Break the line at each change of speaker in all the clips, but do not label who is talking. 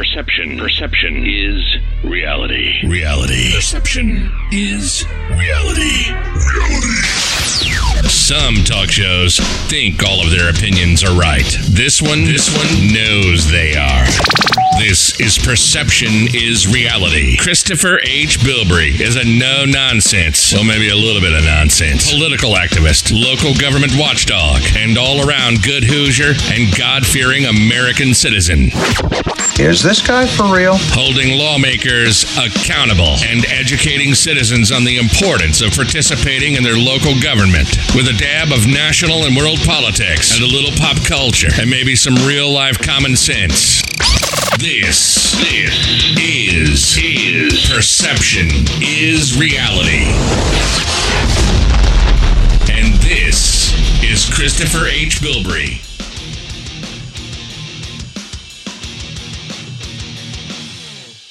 Perception. Perception is reality.
Reality. Perception is reality. Reality. Some talk shows think all of their opinions are right. This one, this one knows they are. This is Perception is Reality. Christopher H. Bilbrey is a no nonsense, well, maybe a little bit of nonsense, political activist, local government watchdog, and all around good Hoosier and God fearing American citizen.
Is this guy for real?
Holding lawmakers accountable and educating citizens on the importance of participating in their local government with a dab of national and world politics and a little pop culture and maybe some real life common sense. This, this is, is perception is reality. And this is Christopher H. Bilbrey.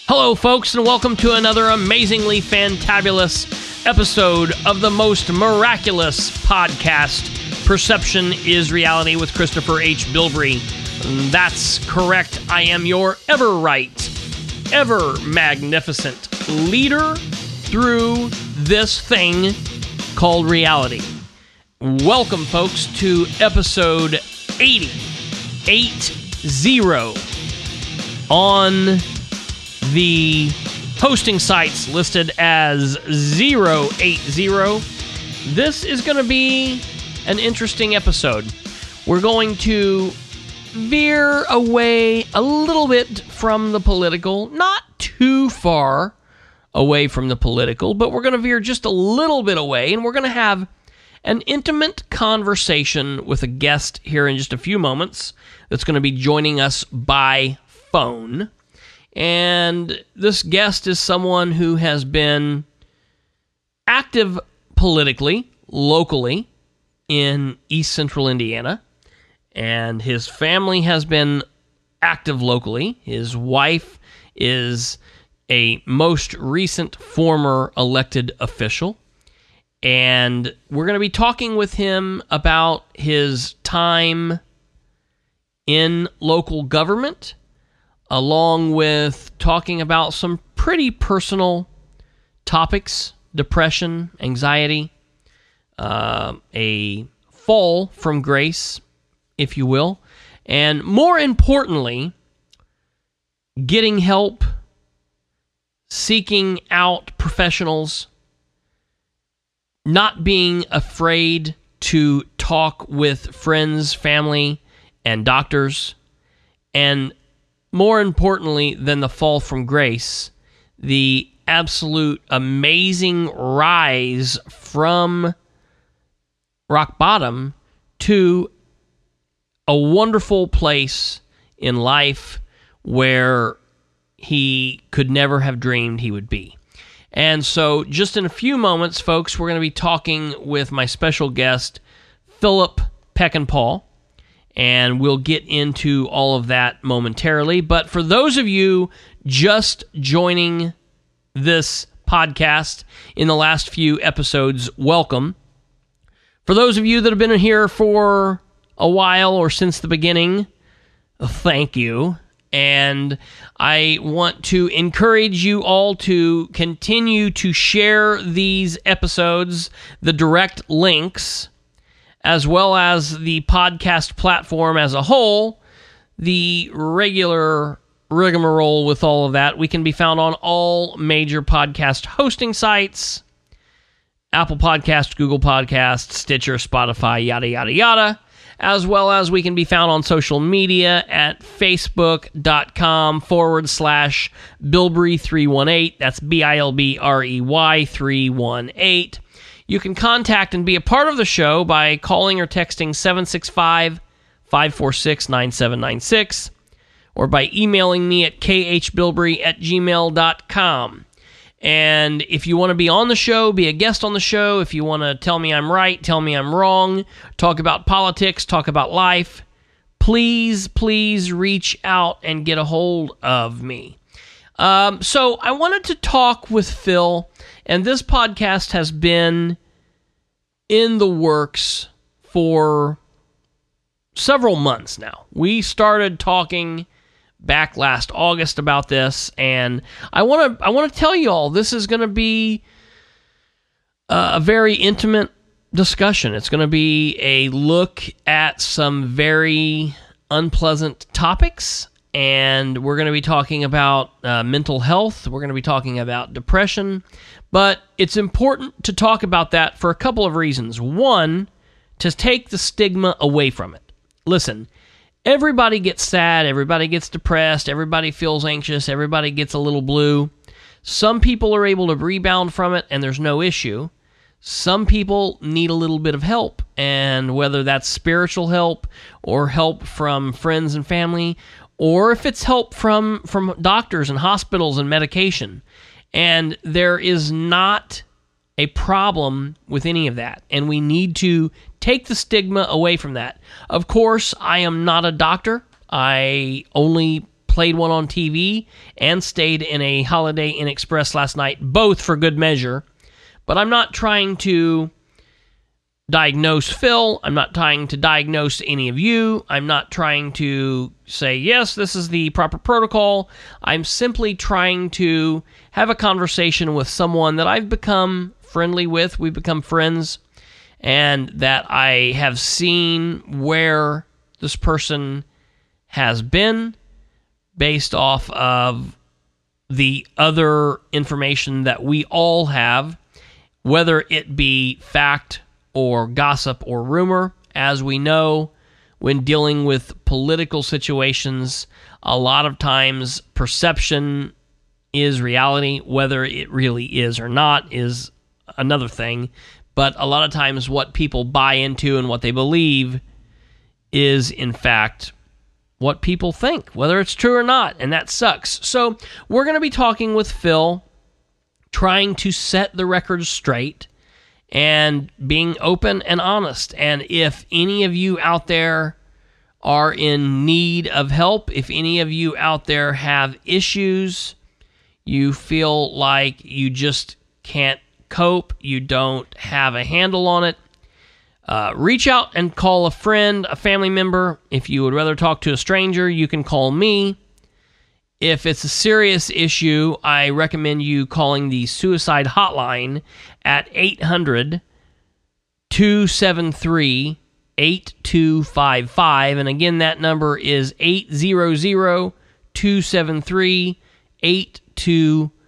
Hello, folks, and welcome to another amazingly fantabulous episode of the most miraculous podcast, Perception is Reality, with Christopher H. Bilbrey. That's correct. I am your ever right, ever magnificent leader through this thing called reality. Welcome, folks, to episode 80. 80 on the hosting sites listed as 080. This is going to be an interesting episode. We're going to veer away a little bit from the political, not too far away from the political, but we're going to veer just a little bit away and we're going to have an intimate conversation with a guest here in just a few moments that's going to be joining us by phone. And this guest is someone who has been active politically, locally, in East Central Indiana. And his family has been active locally. His wife is a most recent former elected official. And we're going to be talking with him about his time in local government along with talking about some pretty personal topics depression, anxiety, uh, a fall from grace, if you will, and more importantly, getting help, seeking out professionals, not being afraid to talk with friends, family, and doctors, and more importantly than the fall from grace, the absolute amazing rise from rock bottom to a wonderful place in life where he could never have dreamed he would be. And so, just in a few moments, folks, we're going to be talking with my special guest, Philip Peckinpaugh and Paul. And we'll get into all of that momentarily. But for those of you just joining this podcast in the last few episodes, welcome. For those of you that have been here for a while or since the beginning, thank you. And I want to encourage you all to continue to share these episodes, the direct links as well as the podcast platform as a whole, the regular rigmarole with all of that, we can be found on all major podcast hosting sites Apple Podcast, Google Podcast, Stitcher, Spotify, yada, yada, yada. As well as we can be found on social media at facebook.com forward slash Bilbrey318. That's B I L B R E Y 318. You can contact and be a part of the show by calling or texting 765 546 9796 or by emailing me at khbilbrey at gmail.com. And if you want to be on the show, be a guest on the show, if you want to tell me I'm right, tell me I'm wrong, talk about politics, talk about life, please, please reach out and get a hold of me. Um, so I wanted to talk with Phil and this podcast has been in the works for several months now. We started talking back last August about this, and I want to I want to tell you all this is going to be a, a very intimate discussion. It's going to be a look at some very unpleasant topics, and we're going to be talking about uh, mental health. We're going to be talking about depression, but it's important to talk about that for a couple of reasons. One, to take the stigma away from it. Listen, everybody gets sad, everybody gets depressed, everybody feels anxious, everybody gets a little blue. Some people are able to rebound from it and there's no issue. Some people need a little bit of help, and whether that's spiritual help or help from friends and family, or if it's help from, from doctors and hospitals and medication. And there is not a problem with any of that. And we need to take the stigma away from that. Of course, I am not a doctor. I only played one on TV and stayed in a Holiday Inn Express last night, both for good measure. But I'm not trying to diagnose Phil. I'm not trying to diagnose any of you. I'm not trying to say, yes, this is the proper protocol. I'm simply trying to have a conversation with someone that I've become friendly with. We've become friends and that I have seen where this person has been based off of the other information that we all have, whether it be fact or gossip or rumor. As we know, when dealing with political situations, a lot of times perception is reality. Whether it really is or not is another thing but a lot of times what people buy into and what they believe is in fact what people think, whether it's true or not, and that sucks. So, we're going to be talking with Phil, trying to set the record straight and being open and honest. And if any of you out there are in need of help, if any of you out there have issues, you feel like you just can't cope, you don't have a handle on it, uh, reach out and call a friend, a family member. If you would rather talk to a stranger, you can call me. If it's a serious issue, I recommend you calling the suicide hotline at 800 273 8255. And again, that number is 800 273 8255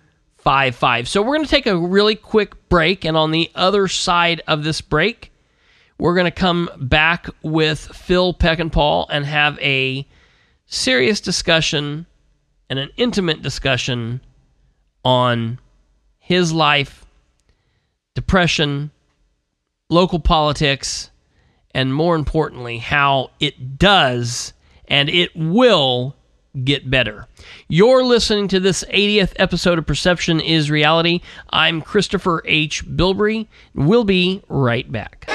five five. So we're going to take a really quick break, and on the other side of this break, we're going to come back with Phil Peckinpaugh and Paul and have a serious discussion and an intimate discussion on his life, depression, local politics, and more importantly, how it does and it will get better. You're listening to this 80th episode of Perception is Reality. I'm Christopher H. Bilbrey. We'll be right back.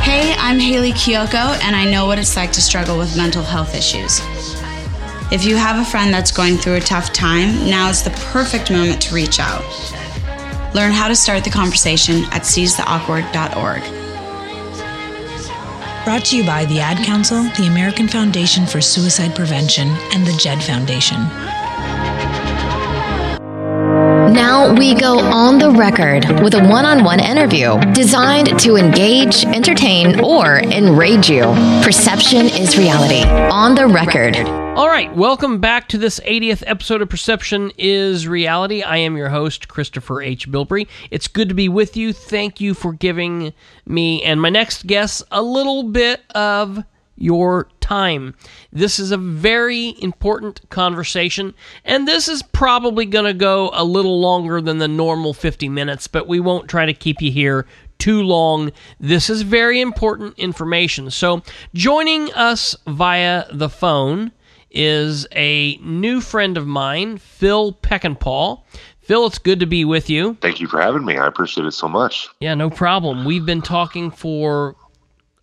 Hey, I'm Hayley Kiyoko, and I know what it's like to struggle with mental health issues. If you have a friend that's going through a tough time, now is the perfect moment to reach out. Learn how to start the conversation at seizetheawkward.org.
Brought to you by the Ad Council, the American Foundation for Suicide Prevention, and the JED Foundation.
Now we go on the record with a one on one interview designed to engage, entertain, or enrage you. Perception is reality. On the record.
All right, welcome back to this 80th episode of Perception is Reality. I am your host, Christopher H. Bilbrey. It's good to be with you. Thank you for giving me and my next guest a little bit of your time. This is a very important conversation, and this is probably going to go a little longer than the normal 50 minutes, but we won't try to keep you here too long. This is very important information. So, joining us via the phone is a new friend of mine, Phil Peckinpaugh. Phil, it's good to be with you.
Thank you for having me. I appreciate it so much.
Yeah, no problem. We've been talking for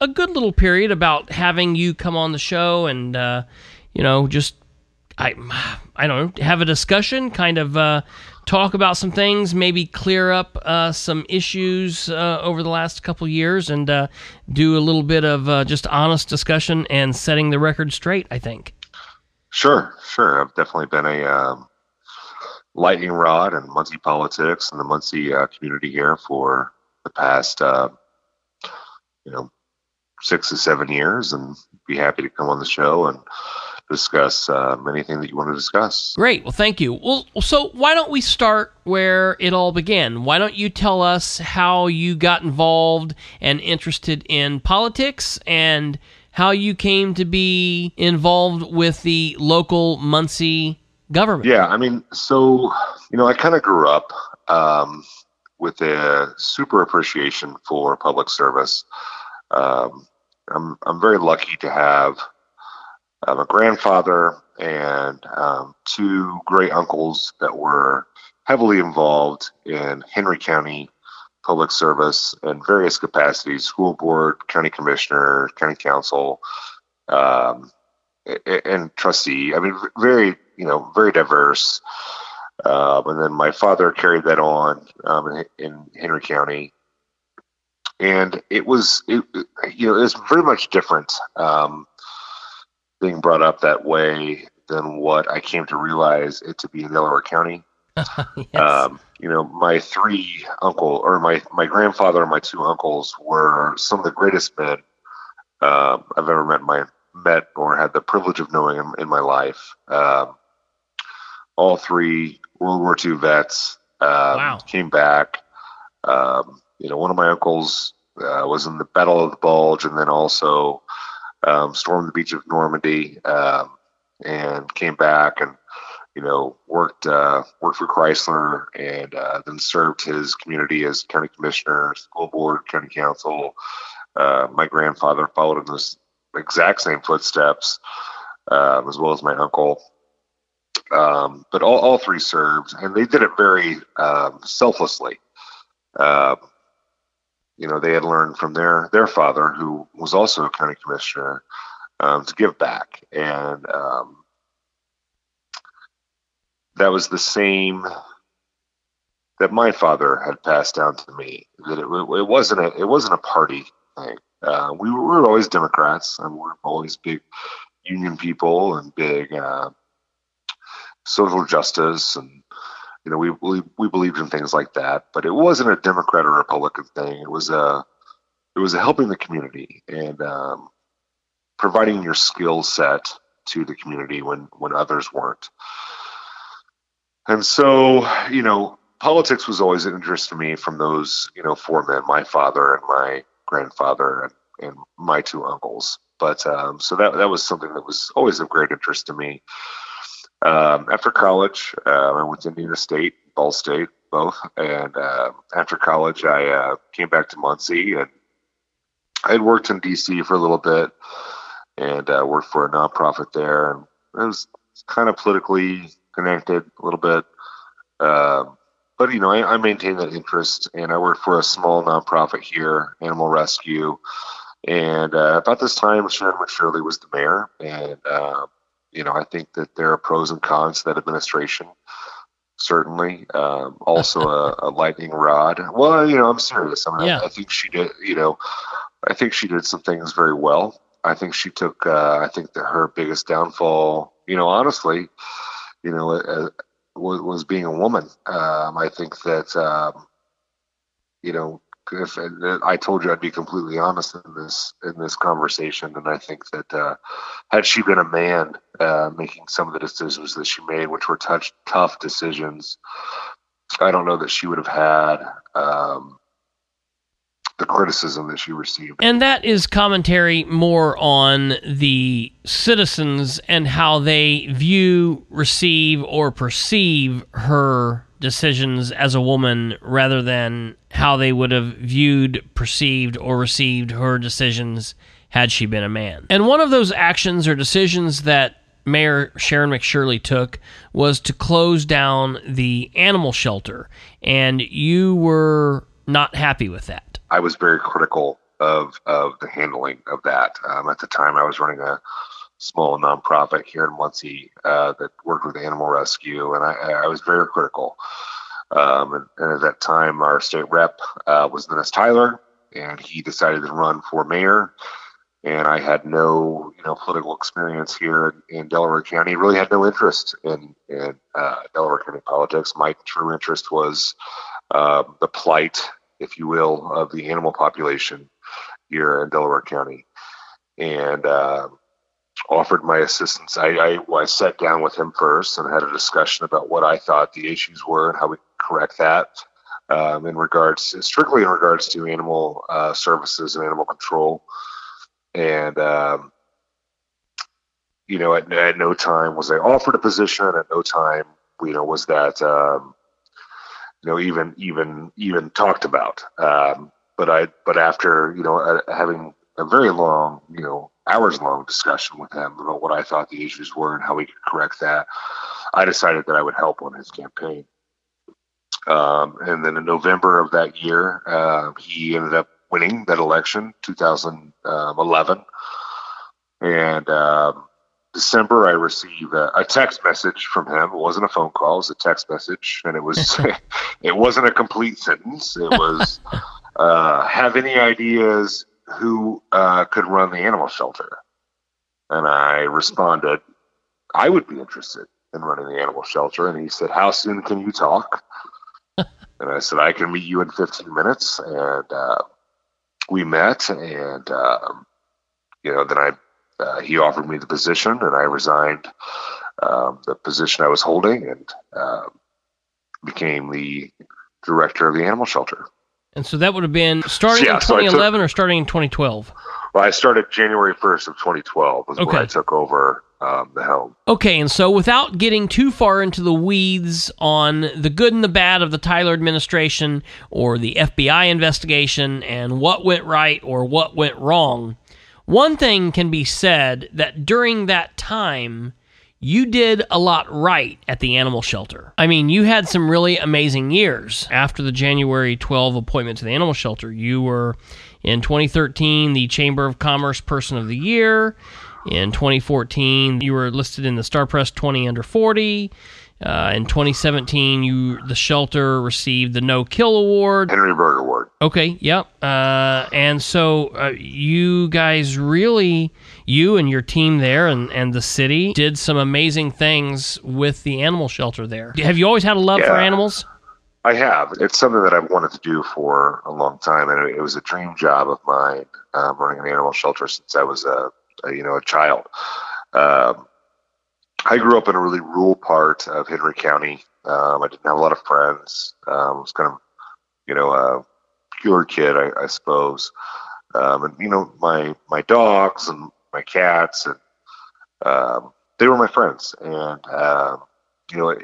a good little period about having you come on the show and, uh, you know, just I, I don't know, have a discussion, kind of uh, talk about some things, maybe clear up uh, some issues uh, over the last couple years, and uh, do a little bit of uh, just honest discussion and setting the record straight. I think.
Sure, sure. I've definitely been a um, lightning rod in Muncie politics and the Muncie uh, community here for the past, uh, you know, six to seven years, and be happy to come on the show and discuss um, anything that you want to discuss.
Great. Well, thank you. Well, so why don't we start where it all began? Why don't you tell us how you got involved and interested in politics and how you came to be involved with the local Muncie government?
Yeah, I mean, so, you know, I kind of grew up um, with a super appreciation for public service. Um, I'm, I'm very lucky to have um, a grandfather and um, two great uncles that were heavily involved in Henry County public service in various capacities school board, county commissioner, county council, um, and trustee. I mean, very, you know, very diverse. Um, and then my father carried that on um, in, Henry County. And it was, it, you know, it was very much different um, being brought up that way than what I came to realize it to be in Delaware County. yes. um, you know, my three uncle or my my grandfather and my two uncles were some of the greatest men um, I've ever met my met or had the privilege of knowing in, in my life. Um, all three World War II vets um, wow. came back. Um, you know, one of my uncles uh, was in the Battle of the Bulge, and then also um, stormed the beach of Normandy um, and came back and you know worked uh, worked for Chrysler and uh, then served his community as county commissioner, school board, county council. Uh, my grandfather followed in those exact same footsteps, uh, as well as my uncle. Um, but all, all three served, and they did it very um, selflessly. Uh, you know, they had learned from their their father, who was also a county commissioner, um, to give back, and um, that was the same that my father had passed down to me. That it, it wasn't a it wasn't a party thing. Uh, we, were, we were always Democrats, and we're always big union people and big uh, social justice and you know, we, we we believed in things like that, but it wasn't a Democrat or Republican thing. It was a it was a helping the community and um, providing your skill set to the community when when others weren't. And so, you know, politics was always an interest to me from those, you know, four men, my father and my grandfather and, and my two uncles. But um, so that that was something that was always of great interest to me. Um, after college, uh, I went to Indiana State, Ball State, both. And uh, after college, I uh, came back to Muncie, and I had worked in DC for a little bit, and uh, worked for a nonprofit there, and it was kind of politically connected a little bit. Um, but you know, I, I maintained that interest, and I work for a small nonprofit here, Animal Rescue. And uh, about this time, Sharon McShurley was the mayor, and uh, you know, I think that there are pros and cons to that administration. Certainly, um, also a, a, lightning rod. Well, you know, I'm serious. I mean, yeah. I, I, think she did. You know, I think she did some things very well. I think she took. Uh, I think that her biggest downfall, you know, honestly, you know, uh, was, being a woman. Um, I think that, um, you know, if I told you I'd be completely honest in this in this conversation, and I think that uh, had she been a man uh, making some of the decisions that she made, which were touch, tough decisions, I don't know that she would have had um, the criticism that she received.
And that is commentary more on the citizens and how they view, receive, or perceive her decisions as a woman rather than how they would have viewed, perceived, or received her decisions had she been a man. And one of those actions or decisions that Mayor Sharon McShurley took was to close down the animal shelter. And you were not happy with that.
I was very critical of, of the handling of that. Um, at the time, I was running a small nonprofit here in Muncie uh, that worked with animal rescue, and I, I was very critical. Um, and, and, at that time, our state rep uh, was Dennis Tyler, and he decided to run for mayor. And I had no, you know, political experience here in, Delaware County. Really had no interest in in uh, Delaware County politics. My true interest was uh, the plight, if you will, of the animal population here in Delaware County. And uh, offered my assistance. I, I, I, sat down with him first and had a discussion about what I thought the issues were and how we correct that um, in regards, strictly in regards to animal uh, services and animal control. And, um, you know, at, at, no time was I offered a position. At no time, you know, was that, um, you know, even, even, even talked about. Um, but I, but after, you know, uh, having a very long, you know, hours long discussion with him about what I thought the issues were and how we could correct that. I decided that I would help on his campaign. Um, and then in November of that year, uh, he ended up winning that election, 2011. And um, December, I received a, a, text message from him. It wasn't a phone call; it was a text message, and it was it wasn't a complete sentence. It was uh, have any ideas who uh, could run the animal shelter. And I responded, I would be interested in running the animal shelter. And he said, How soon can you talk? and I said, I can meet you in 15 minutes. And uh, we met. And, um, you know, then I, uh, he offered me the position and I resigned um, the position I was holding and um, became the director of the animal shelter.
And so that would have been starting yeah, in 2011 so took, or starting in 2012?
Well, I started January 1st of 2012 was okay. when I took over um, the helm.
Okay, and so without getting too far into the weeds on the good and the bad of the Tyler administration or the FBI investigation and what went right or what went wrong, one thing can be said that during that time, you did a lot right at the animal shelter. I mean, you had some really amazing years after the January 12 appointment to the animal shelter. You were in 2013 the Chamber of Commerce Person of the Year. In 2014, you were listed in the Star Press 20 under 40. Uh, in 2017, you the shelter received the No Kill Award,
Henry Bergh Award.
Okay, yep. Uh, and so uh, you guys really, you and your team there, and, and the city did some amazing things with the animal shelter there. Have you always had a love yeah, for animals?
I have. It's something that I've wanted to do for a long time, and it was a dream job of mine um, running an animal shelter since I was a, a you know a child. Um, I grew up in a really rural part of Henry County. Um, I didn't have a lot of friends. Um, I was kind of, you know, a pure kid, I, I suppose. Um, and you know, my my dogs and my cats and um, they were my friends. And um, you know,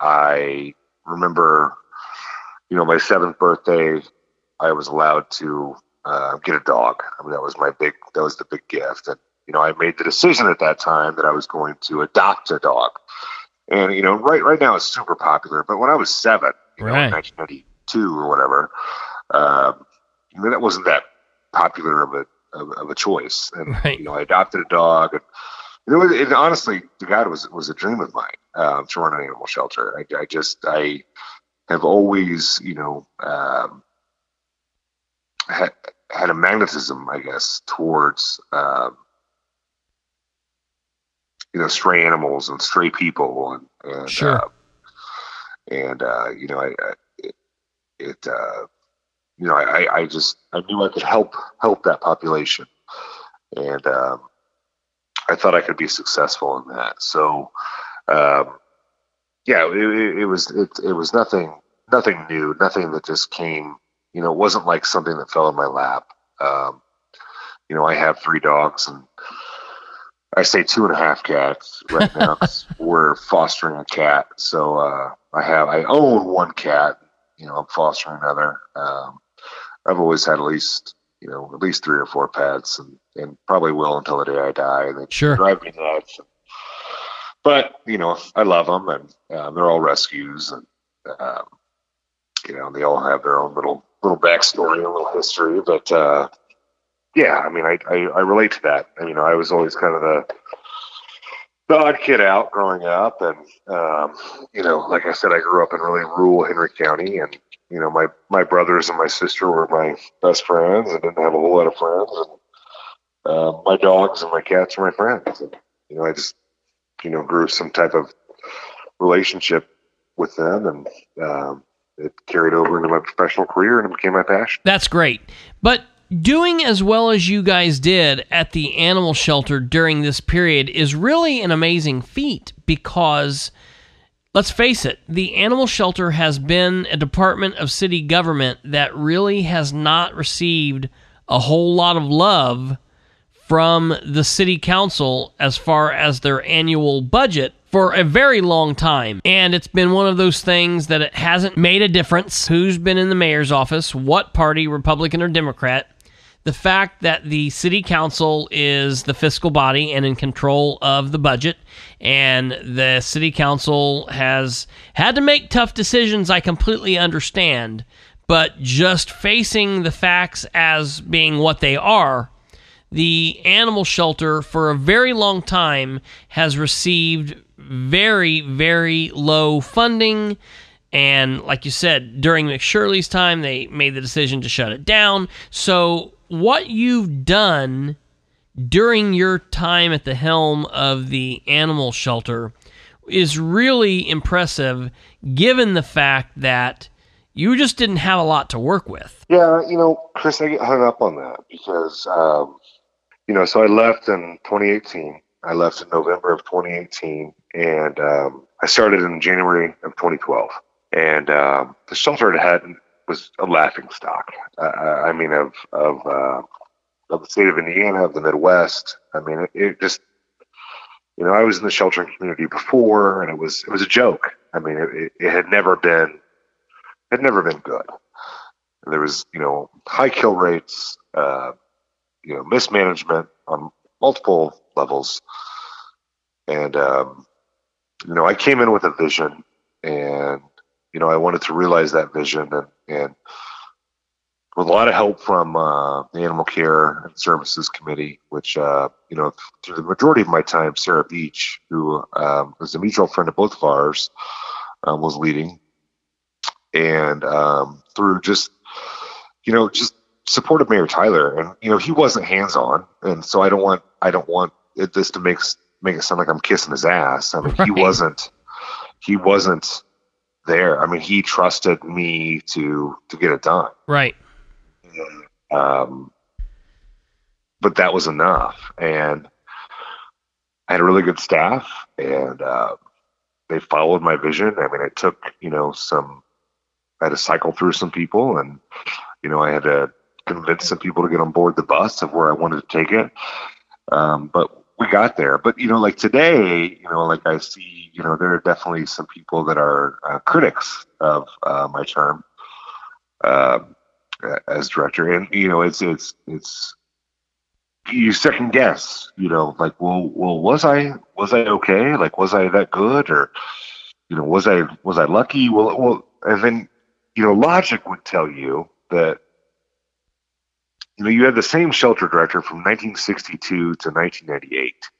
I remember, you know, my seventh birthday, I was allowed to uh, get a dog. I mean, that was my big, that was the big gift. And you know, I made the decision at that time that I was going to adopt a dog. And, you know, right right now it's super popular. But when I was seven, you right. know, 1992 or whatever, um, I mean, that wasn't that popular of a of, of a choice. And right. you know, I adopted a dog, and it was it, honestly, the God was was a dream of mine um, to run an animal shelter. I, I just I have always, you know, um, had had a magnetism, I guess, towards um, you know stray animals and stray people and, and
sure.
Uh, and uh, you know I, I it, it uh, you know I, I just I knew I could help help that population. And um, I thought I could be successful in that. So um, yeah it, it was it, it was nothing nothing new nothing that just came you know it wasn't like something that fell in my lap. Um, you know I have three dogs and I say two and a half cats right now. we're fostering a cat, so uh, I have I own one cat. You know, I'm fostering another. Um, I've always had at least you know at least three or four pets, and, and probably will until the day I die. And they
sure.
drive me nuts. But you know, I love them, and uh, they're all rescues, and um, you know, they all have their own little little backstory and little history. But uh, yeah, I mean, I, I, I relate to that. I mean, I was always kind of the the odd kid out growing up, and um, you know, like I said, I grew up in really rural Henry County, and you know, my my brothers and my sister were my best friends. I didn't have a whole lot of friends, and uh, my dogs and my cats were my friends. And, you know, I just you know grew some type of relationship with them, and um, it carried over into my professional career, and it became my passion.
That's great, but doing as well as you guys did at the animal shelter during this period is really an amazing feat because let's face it, the animal shelter has been a department of city government that really has not received a whole lot of love from the city council as far as their annual budget for a very long time. And it's been one of those things that it hasn't made a difference who's been in the mayor's office, what party, Republican or Democrat the fact that the city council is the fiscal body and in control of the budget, and the city council has had to make tough decisions, I completely understand. But just facing the facts as being what they are, the animal shelter for a very long time has received very, very low funding. And like you said, during McShurley's time, they made the decision to shut it down. So what you've done during your time at the helm of the animal shelter is really impressive given the fact that you just didn't have a lot to work with.
Yeah, you know, Chris, I get hung up on that because, um, you know, so I left in 2018. I left in November of 2018, and um, I started in January of 2012. And um, the shelter had was a laughing stock. Uh, I mean, of of uh, of the state of Indiana, of the Midwest. I mean, it, it, just you know, I was in the sheltering community before, and it was it was a joke. I mean, it, it had never been had never been good. And there was you know high kill rates, uh, you know mismanagement on multiple levels, and um, you know I came in with a vision and you know, I wanted to realize that vision and, and with a lot of help from uh, the Animal Care and Services Committee, which, uh, you know, through the majority of my time, Sarah Beach, who um, was a mutual friend of both of ours, um, was leading. And um, through just, you know, just support of Mayor Tyler. And, you know, he wasn't hands on. And so I don't want, I don't want it, this to make, make it sound like I'm kissing his ass. I mean, right. he wasn't, he wasn't there. I mean, he trusted me to to get it done.
Right.
Um, but that was enough, and I had a really good staff, and uh, they followed my vision. I mean, it took you know some. I had to cycle through some people, and you know, I had to convince some people to get on board the bus of where I wanted to take it. Um, but we got there. But you know, like today, you know, like I see, you know, there are definitely some people that are uh, critics of uh, my term uh, as director, and you know, it's it's it's you second guess, you know, like, well, well, was I was I okay? Like, was I that good, or you know, was I was I lucky? Well, well, and then you know, logic would tell you that you know, you had the same shelter director from 1962 to 1998.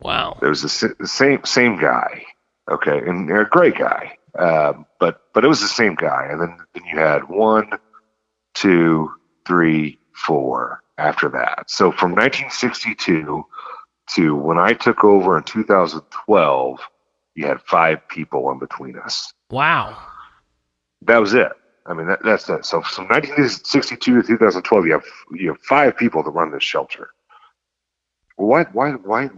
Wow.
There was the, the same same guy, okay, and a great guy, um, but but it was the same guy. And then then you had one, two, three, four after that. So from 1962 to when I took over in 2012, you had five people in between us.
Wow.
That was it. I mean, that, that's that. So from 1962 to 2012, you have you have five people that run this shelter. Why why why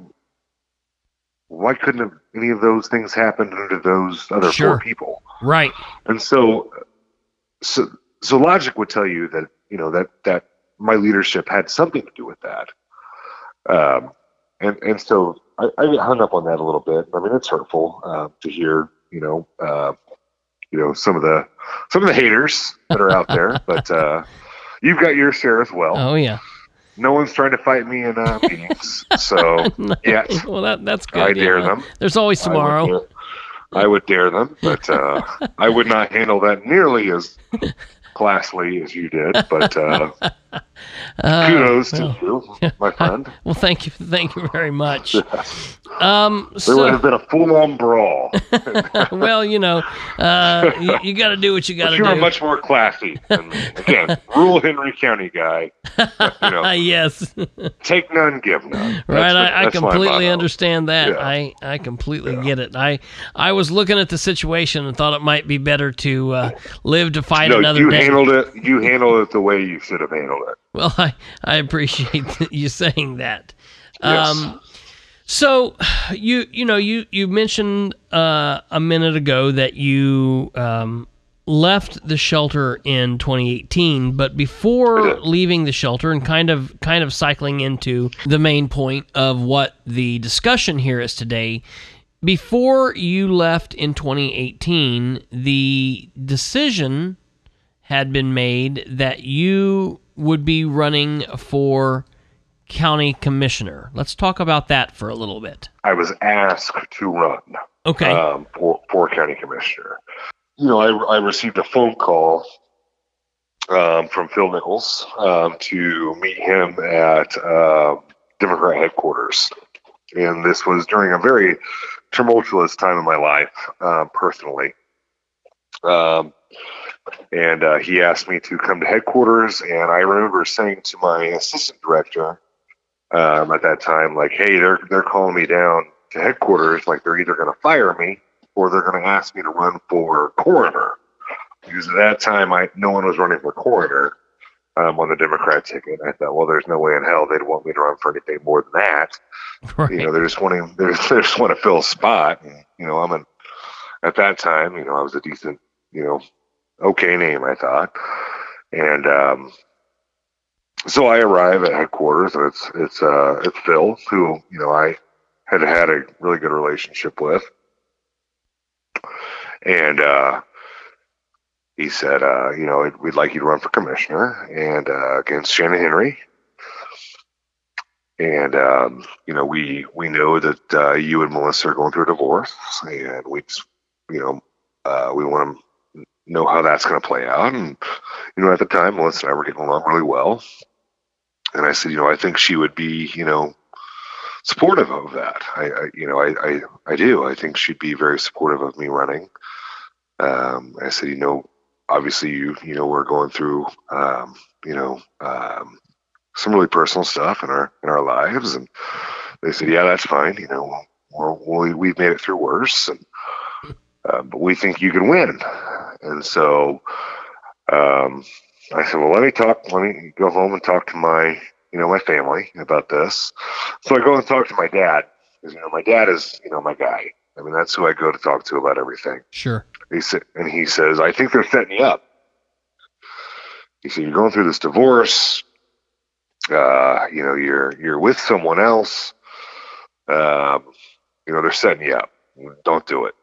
why couldn't have any of those things happened under those other sure. four people?
Right.
And so, so so logic would tell you that you know that that my leadership had something to do with that. Um, and and so I, I get hung up on that a little bit. I mean, it's hurtful uh, to hear you know uh, you know some of the some of the haters that are out there, but uh, you've got your share as well.
Oh yeah.
No one's trying to fight me in uh, meetings, so yeah.
Well, that that's good.
I
yeah.
dare them.
There's always tomorrow.
I would dare, I would dare them, but uh, I would not handle that nearly as classily as you did. But uh, Kudos
well.
to you, my friend.
well, thank you, thank you very much. Um,
There
so,
would have been a full-on brawl.
well, you know, uh, you, you got to do what you got to
you
do.
are much more classy than me. Again, rural Henry County guy. You
Uh,
know,
yes,
take none, give none.
right.
That's
I, I completely understand that.
Yeah.
I I completely get it. I I was looking at the situation and thought it might be better to uh, live to fight
No,
another
you
day.
handled it. You handled it the way you should have handled it.
Well, I, I appreciate you saying that.
Yes.
Um, so you you know you you mentioned uh, a minute ago that you um, left the shelter in 2018, but before leaving the shelter and kind of kind of cycling into the main point of what the discussion here is today. Before you left in 2018, the decision had been made that you would be running for county commissioner. Let's talk about that for a little bit.
I was asked to run
Okay.
um, for, for county commissioner. You know, I, I received a phone call um, from Phil Nichols um, to meet him at uh, Democrat headquarters. And this was during a very tumultuous time in my life, um, personally. Um, and uh, he asked me to come to headquarters, and I remember saying to my assistant director um, at that time, like, "Hey, they're they're calling me down to headquarters. Like, they're either going to fire me or they're going to ask me to run for coroner." Because at that time, I no one was running for coroner um, on the Democrat ticket. I thought, well, there's no way in hell they'd want me to run for anything more than that.
right.
You know, they're just wanting they just, they just want to fill a spot. And, you know, I'm an at that time, you know, I was a decent, you know, okay name, I thought, and um, so I arrive at headquarters, and it's it's uh it's Phil, who you know I had had a really good relationship with, and uh, he said, uh, you know, we'd like you to run for commissioner and uh, against Shannon Henry. And um, you know, we we know that uh, you and Melissa are going through a divorce, and we you know, uh, we want to know how that's going to play out. And you know, at the time, Melissa and I were getting along really well. And I said, you know, I think she would be, you know, supportive of that. I, I you know, I, I, I do. I think she'd be very supportive of me running. Um, I said, you know, obviously you, you know, we're going through, um, you know, um, some really personal stuff in our in our lives, and they said, yeah, that's fine. You know, we're, we we've made it through worse, and uh, but we think you can win. And so um, I said, well, let me talk. Let me go home and talk to my, you know, my family about this. So I go and talk to my dad because you know my dad is, you know, my guy. I mean, that's who I go to talk to about everything.
Sure.
He said, and he says, I think they're setting you up. He said, you're going through this divorce. Uh, you know, you're you're with someone else. Um, you know, they're setting you up. Don't do it.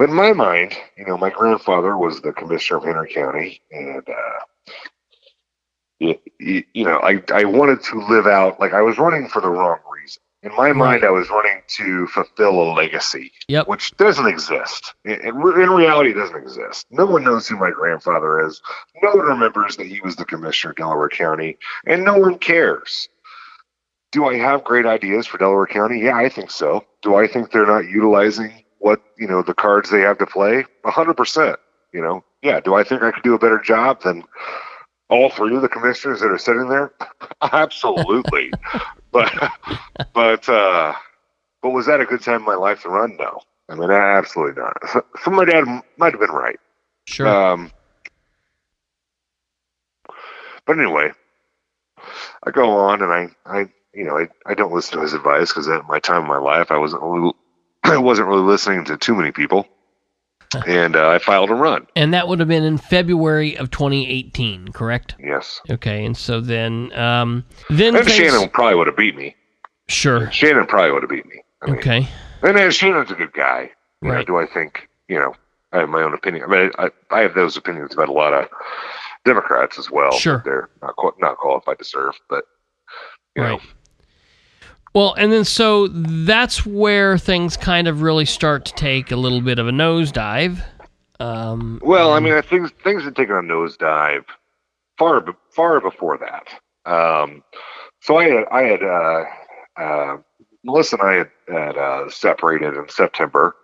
But in my mind, you know, my grandfather was the commissioner of Henry County, and uh, you, you, you know, I I wanted to live out like I was running for the wrong reason. In my mind, I was running to fulfill a legacy,
Yep.
which doesn't exist. In, reality, it doesn't exist. No one knows who my grandfather is. No one remembers that he was the commissioner of Delaware County, and no one cares. Do I have great ideas for Delaware County? Yeah, I think so. Do I think they're not utilizing what you know the cards they have to play? A hundred percent. You know, yeah. Do I think I could do a better job than all three of the commissioners that are sitting there? Absolutely. but but uh, but was that a good time in my life to run? No. I mean, absolutely not. So my dad might have been right.
Sure.
Um, but anyway, I go on and I, I you know, I, I don't listen to his advice because at my time in my life, I wasn't really, I wasn't really listening to too many people, and uh, I filed a run.
and that would have been in February of 2018, correct?
Yes,
Okay. And so then, um, then
and
things-
Shannon probably would have beat me.
Sure.
Shannon probably would have beat me. I mean,
Okay.
And then Shannon's a good guy. You know,
Right.
do I think, you know, I have my own opinion. I mean, I, I have those opinions about a lot of Democrats as well.
Sure.
They're not, not qualified to serve, but, you
Right.
know,
Well, and then so that's where things kind of really start to take a little bit of a nosedive. Um,
well, I mean, things, things had taken a nosedive far far before that. Um, so I had I had uh, uh, Melissa and I had, had uh, separated in September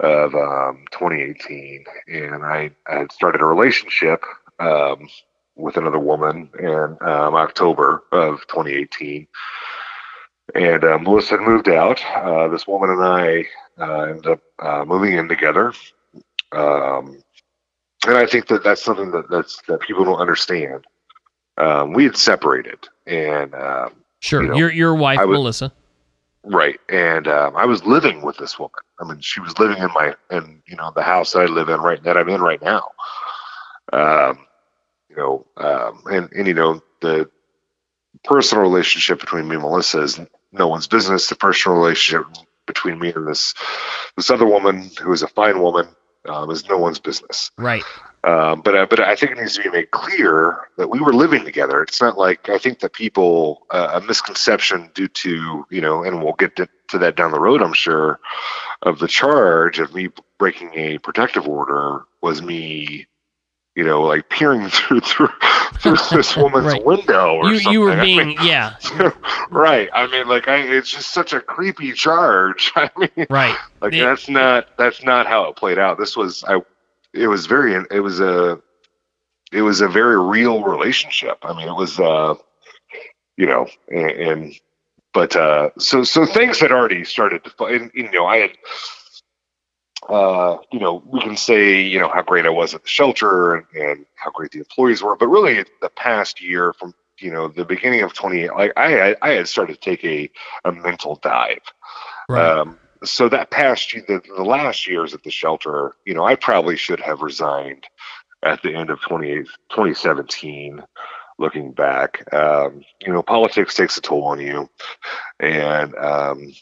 of um, 2018, and I, I, had started a relationship um, with another woman in um, October of 2018. And uh, Melissa had moved out. Uh, this woman and I uh, ended up uh, moving in together. Um, and I think that that's something that that's that people don't understand. Um, we had separated, and um,
sure, you know, your your wife was, Melissa,
right? And um, I was living with this woman. I mean, she was living in my in you know the house that I live in right that I'm in right now. Um, you know, um, and and you know the personal relationship between me and Melissa is no one's business. The personal relationship between me and this this other woman who is a fine woman um, is no one's business.
Right.
Um, but uh, but I think it needs to be made clear that we were living together. It's not like I think that people uh, a misconception due to you know, and we'll get to, to that down the road. I'm sure of the charge of me breaking a protective order was me you know, like peering through through, through this woman's right. window or
you,
something.
You were being, I mean, yeah,
right. I mean, like, I, it's just such a creepy charge. I mean,
right.
Like the, that's not that's not how it played out. This was I. It was very. It was a. It was a very real relationship. I mean, it was. uh You know, and, and but uh so so things had already started to. And, you know, I had uh, you know, we can say, you know, how great I was at the shelter and, and how great the employees were, but really the past year from, you know, the beginning of 20, like I, I had started to take a, a mental dive. Right. Um, so that past year, the, the last years at the shelter, you know, I probably should have resigned at the end of 20, 2017 looking back. Um, you know, politics takes a toll on you. And, um,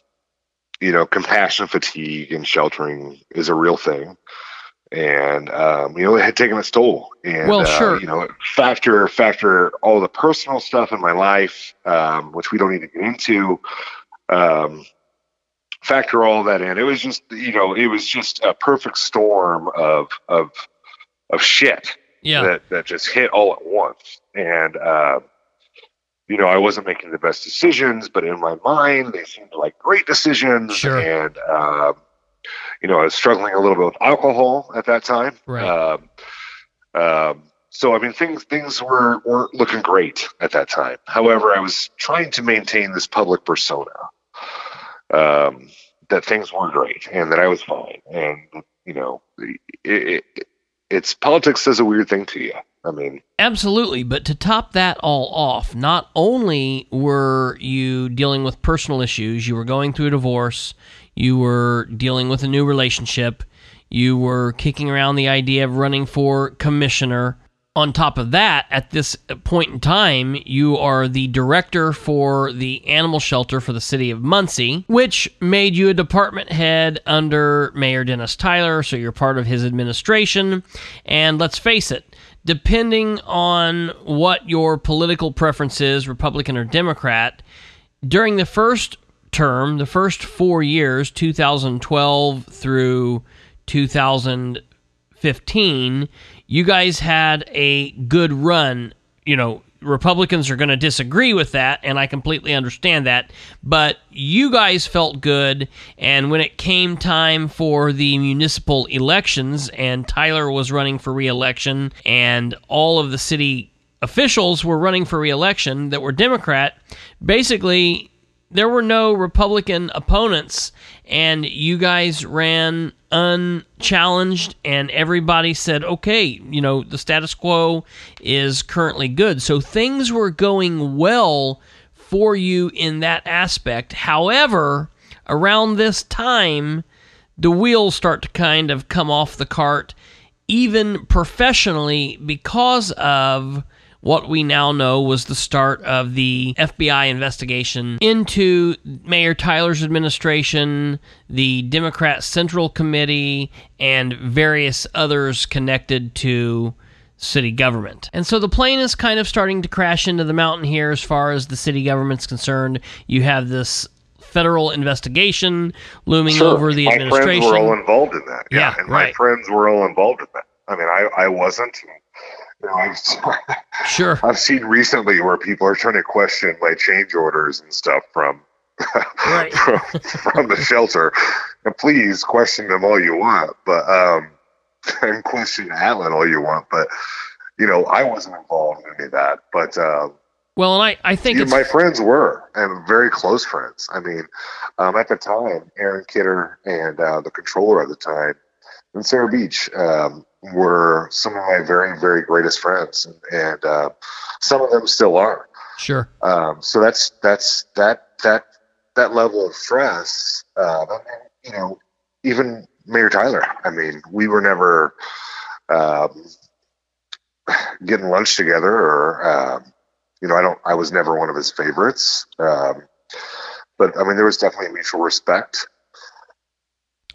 you know, compassion fatigue and sheltering is a real thing. And um, you know, it had taken its toll. And
well, sure.
Uh, you know, factor factor all the personal stuff in my life, um, which we don't need to get into. Um, factor all that in. It was just, you know, it was just a perfect storm of of of shit
yeah.
that that just hit all at once. And uh, you know, I wasn't making the best decisions, but in my mind, they seemed like great decisions.
Sure.
And, um, you know, I was struggling a little bit with alcohol at that time.
Right.
Um, um, so I mean, things things were weren't looking great at that time. However, I was trying to maintain this public persona um, that things were great and that I was fine. And you know, it, it, it's politics does a weird thing to you. I mean,
absolutely. But to top that all off, not only were you dealing with personal issues, you were going through a divorce, you were dealing with a new relationship, you were kicking around the idea of running for commissioner on top of that, at this point in time, you are the director for the animal shelter for the city of Muncie, which made you a department head under Mayor Dennis Tyler, so you're part of his administration. And let's face it, depending on what your political preference is, Republican or Democrat, during the first term, the first four years, 2012 through 2015, you guys had a good run. You know, Republicans are going to disagree with that, and I completely understand that. But you guys felt good, and when it came time for the municipal elections, and Tyler was running for reelection, and all of the city officials were running for reelection that were Democrat, basically there were no Republican opponents, and you guys ran unchallenged, and everybody said, okay, you know, the status quo is currently good. So things were going well for you in that aspect. However, around this time, the wheels start to kind of come off the cart, even professionally, because of what we now know was the start of the FBI investigation into Mayor Tyler's administration, the Democrat Central Committee, and various others connected to city government. And so the plane is kind of starting to crash into the mountain here as far as the city government's concerned. You have this federal investigation looming
sure.
over the
my
administration.
friends were all involved in that. Yeah,
yeah
and
right.
my friends were all involved in that. I mean, I, I wasn't you know, I've,
Sure.
I've seen recently where people are trying to question my change orders and stuff from
Right.
from, from the shelter. And please question them all you want, but um, and question Atlin all you want, but you know, I wasn't involved in any of that. But um,
Well, and I, I think
my friends were, and very close friends. I mean, um, at the time, Aaron Kidder and uh, the controller at the time, and Sarah Beach, um, were some of my very, very greatest friends, and, and uh, some of them still are.
sure.
Um, so that's that's that that that level of stress. Uh, you know, even Mayor Tyler. I mean, we were never um, getting lunch together, or um, you know, I don't. I was never one of his favorites. Um, but I mean, there was definitely mutual respect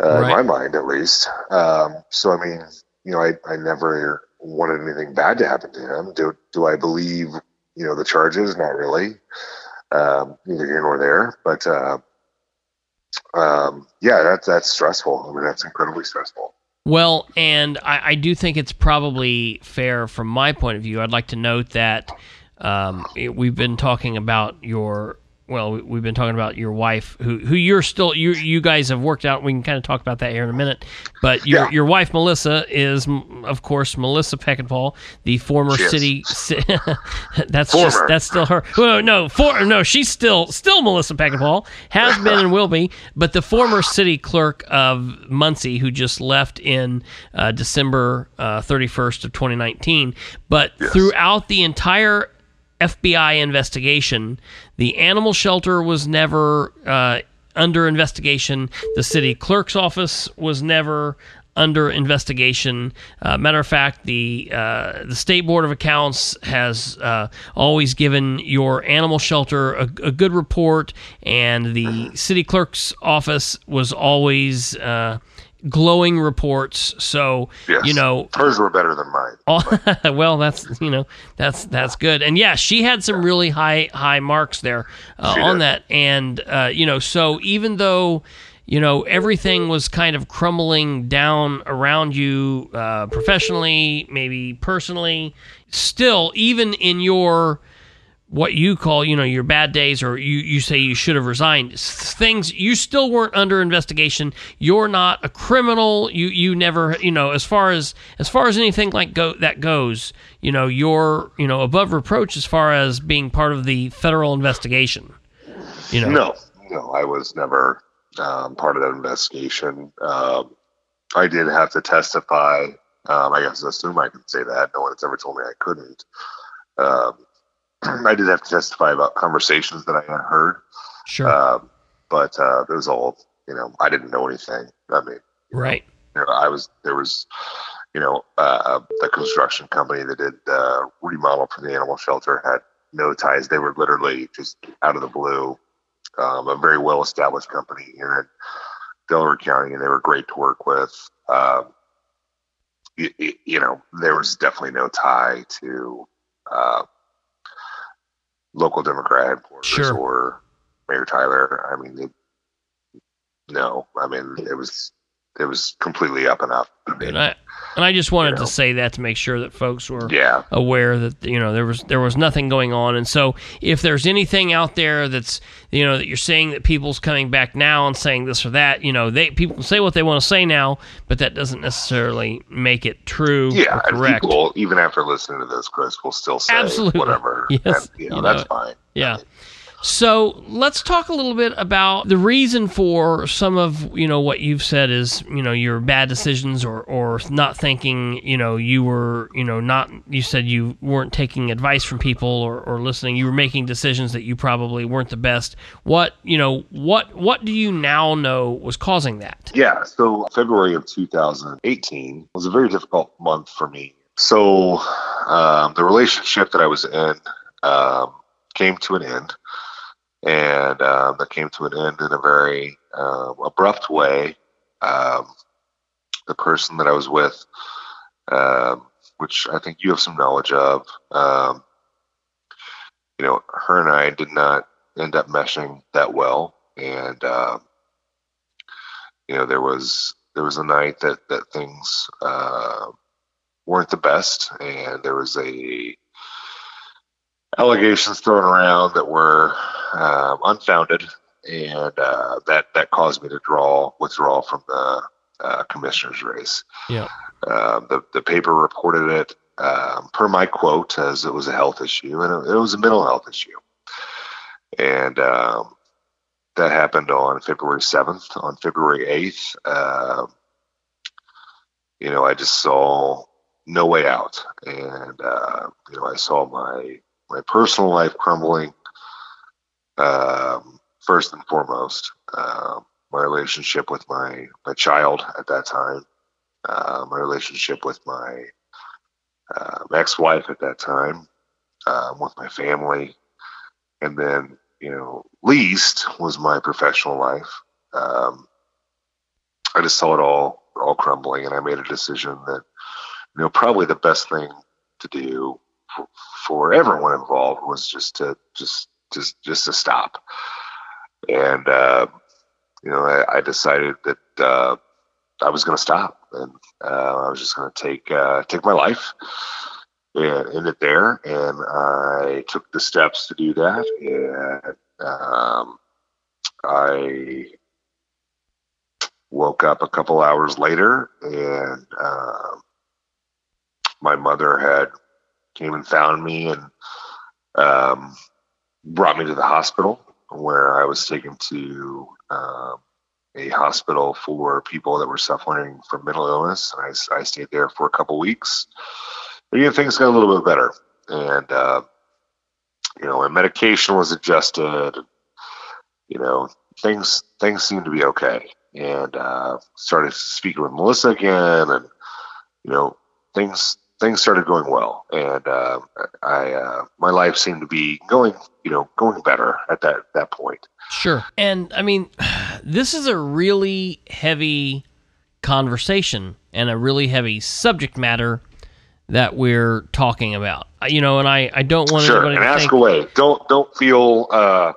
uh,
Right.
in my mind, at least. Um, so I mean, you know, I I never wanted anything bad to happen to him. Do do I believe you know the charges? Not really. Um, neither here nor there. But uh, um, yeah, that's that's stressful. I mean, that's incredibly stressful.
Well, and I, I do think it's probably fair from my point of view. I'd like to note that um, it- we've been talking about your well, we- we've been talking about your wife, who who you're still you you guys have worked out. We can kind of talk about that here in a minute. But your
Yeah.
your wife Melissa is, of course, Melissa Peckinpaugh, the former city. ci- that's just that's still her. Well, no, for no, she's still still Melissa Peckinpaugh, has been and will be, but the former city clerk of Muncie, who just left in uh, December thirty first of twenty nineteen. But throughout the entire FBI investigation. The animal shelter was never uh, under investigation. The city clerk's office was never under investigation. Uh, matter of fact, the uh, the state board of accounts has uh, always given your animal shelter a, a good report, and the city clerk's office was always. Glowing reports so
Yes.
you know
hers were better than mine.
Oh, well, that's you know that's that's good, and yeah, she had some really high high marks there uh, on
did.
that, and uh, you know, so even though you know everything was kind of crumbling down around you uh, professionally, maybe personally, still, even in your what you call you know your bad days or you, you say you should have resigned things you still weren't under investigation you're not a criminal you you never you know as far as as far as anything like go that goes you know you're you know above reproach as far as being part of the federal investigation you know
No, no, I was never um, part of that investigation. Um, I did have to testify. Um, I guess I assume I can say that. No one has ever told me I couldn't. Um, I did have to testify about conversations that I had heard,
sure
um, but uh, it was all you know. I didn't know anything. I mean,
right
you know, I was there was, you know, uh, the construction company that did uh, remodel for the animal shelter had no ties. They were literally just out of the blue. Um, a very well established company here in Delaware County, and they were great to work with. Um, you, you know, there was definitely no tie to uh, local Democrat headquarters
Sure.
or Mayor Tyler. I mean, they, no, I mean it was it was completely up and up.
And I and I just wanted
You know.
to say that to make sure that folks were
yeah,
aware that you know there was there was nothing going on and so if there's anything out there that's you know that you're saying that people's coming back now and saying this or that you know they people can say what they want to say now but that doesn't necessarily make it true
yeah.
correct
people, even after listening to this, Chris will still say
Absolutely.
whatever.
Yes,
and, you know,
you
that's
know.
fine.
yeah so let's talk a little bit about the reason for some of you know what you've said is you know your bad decisions or or not thinking you know you were you know not you said you weren't taking advice from people or, or listening you were making decisions that you probably weren't the best what you know what what do you now know was causing that
Yeah. So February of 2018 was a very difficult month for me. So um, the relationship that I was in um, came to an end, and um, that came to an end in a very um, abrupt way. Um, the person that I was with, um, which I think you have some knowledge of, um, you know, her and I did not end up meshing that well, and um, you know there was there was a night that that things uh, weren't the best, and there was a allegations thrown around that were um, unfounded, and uh, that that caused me to draw withdraw from the uh, commissioner's race.
Yeah.
Um, the the paper reported it um, per my quote as it was a health issue, and it, it was a mental health issue, and um, that happened on February seventh. On February eighth, um, you know, I just saw no way out, and uh, you know, I saw my my personal life crumbling. Um, first and foremost, uh, my relationship with my my child at that time, uh, my relationship with my uh, ex-wife at that time, um, with my family, and then you know, least was my professional life. Um, I just saw it all all crumbling, and I made a decision that you know probably the best thing to do for, for everyone involved was just to just just just to stop. And uh, you know, I, I decided that uh, I was going to stop, and uh, I was just going to take uh, take my life and end it there. And I took the steps to do that, and um, I woke up a couple hours later, and um, my mother had came and found me and um, brought me to the hospital where I was taken to um, a hospital for people that were suffering from mental illness. And I, I stayed there for a couple weeks. And yeah, things got a little bit better. And, uh, you know, my medication was adjusted. You know, things things seemed to be okay. And uh, started speaking with Melissa again, and you know, things things started going well, and uh, I uh, my life seemed to be going you know going better at that that point.
Sure, and I mean, this is a really heavy conversation and a really heavy subject matter that we're talking about. You know, and I I don't want
sure,
anybody
and
to
ask
think,
away. Don't don't feel. Uh,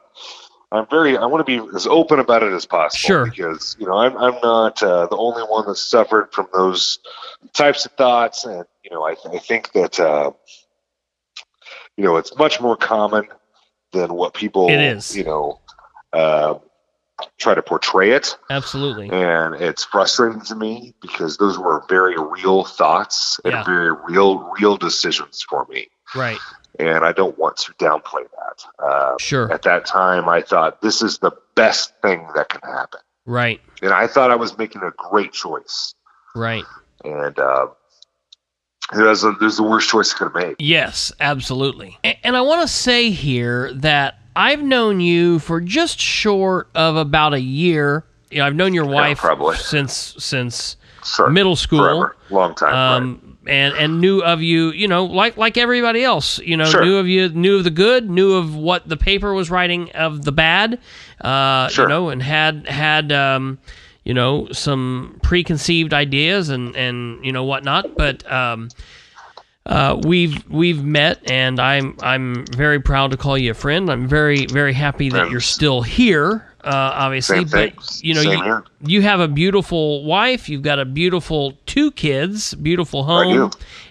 I'm very. I want to be as open about it as possible.
Sure.
Because you know I'm I'm not uh, the only one that suffered from those types of thoughts, and you know I I think that uh, you know it's much more common than what people
It is.
you know uh, try to portray it,
absolutely.
and it's frustrating to me because those were very real thoughts and
Yeah.
very real real decisions for me
Right.
and I don't want to downplay that. Uh,
Sure.
At that time, I thought this is the best thing that can happen,
Right.
and I thought I was making a great choice.
Right.
And uh, was, a, the worst choice I could have made.
Yes, absolutely. A- And I want to say here that I've known you for just short of about a year. You know, I've known your wife
probably.
since since middle school.
Forever. Long time. right.
um, and and knew of you, you know, like like everybody else, you know,
Sure.
knew of you, knew of the good, knew of what the paper was writing of the bad, uh,
Sure.
you know, and had had um, you know some preconceived ideas and and you know whatnot, but um, uh, we've we've met, and I'm I'm very proud to call you a friend. I'm very very happy that you're still here. Uh, obviously,
Same thing.
but you know
Same
you,
here.
you have a beautiful wife. You've got a beautiful two kids, beautiful home,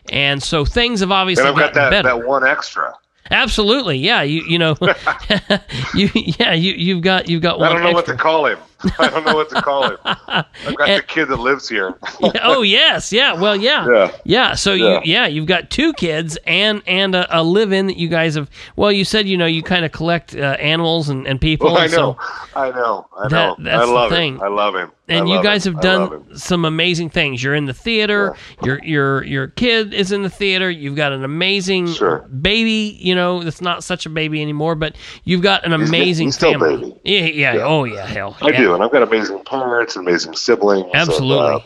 and so things have obviously
and I've got that,
better.
that one extra.
Absolutely, yeah. You you know, you yeah you you've got you've got one.
I don't know what to call him. I don't know what to call it. I've got
And-
the kid that lives here.
oh yes, yeah. Well, yeah,
Yeah.
yeah. So
Yeah.
you, yeah, you've got two kids and and a, a live-in that you guys have. Well, you said you know you kind of collect uh, animals and, and people.
Well, I
and
know.
So,
I know. I know.
that's
I
the
love
thing.
him. I love him.
And you guys
him.
have done some amazing things. You're in the theater. Your your your kid is in the theater. You've got an amazing
Sure.
baby. You know that's not such a baby anymore, but you've got an amazing
he's still
family.
baby.
Yeah, yeah,
Yeah.
Oh yeah. Hell.
I
yeah.
do, and I've got amazing parents, amazing siblings, and,
Absolutely.
uh,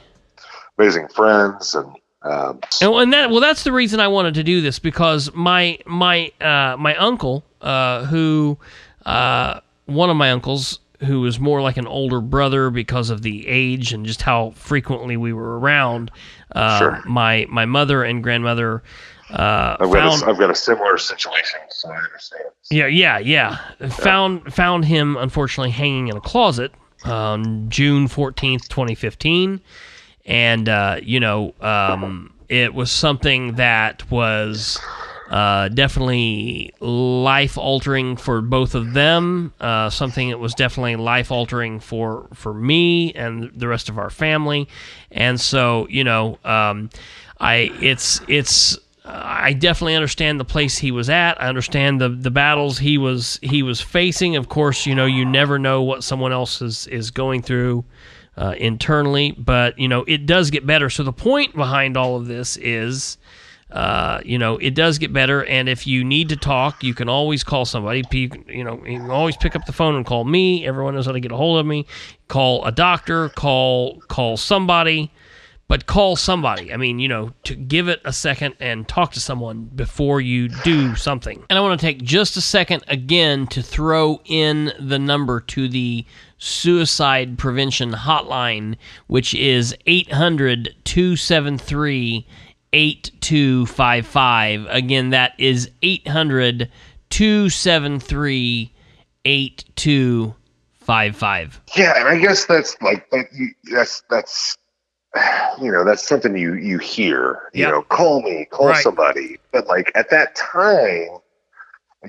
amazing friends, and um,
And, and that well, that's the reason I wanted to do this because my my uh, my uncle, uh, who uh, one of my uncles, who was more like an older brother because of the age and just how frequently we were around. Uh,
Sure.
My my mother and grandmother uh,
I've
found.
got a, I've got a similar situation, so I understand.
Yeah, yeah, yeah. Found found him unfortunately hanging in a closet on June fourteenth, twenty fifteen, and uh, you know, um, it was something that was uh, definitely life altering for both of them. Uh, something that was definitely life altering for for me and the rest of our family. And so, you know, um, I it's it's. I definitely understand the place he was at. I understand the the battles he was he was facing. Of course, you know you never know what someone else is is going through uh, internally, but you know it does get better. So the point behind all of this is uh, you know, it does get better. And if you need to talk, you can always call somebody. You know, you can always pick up the phone and call me. Everyone knows how to get a hold of me. Call a doctor. Call call somebody. But call somebody. I mean, you know, to give it a second and talk to someone before you do something. And I want to take just a second again to throw in the number to the suicide prevention hotline, which is 800 273 8255. Again, that is 800 273 8255.
Yeah, and I guess that's like that's that's you know that's something you you hear. You yep. know, call me, call right. somebody. But like at that time,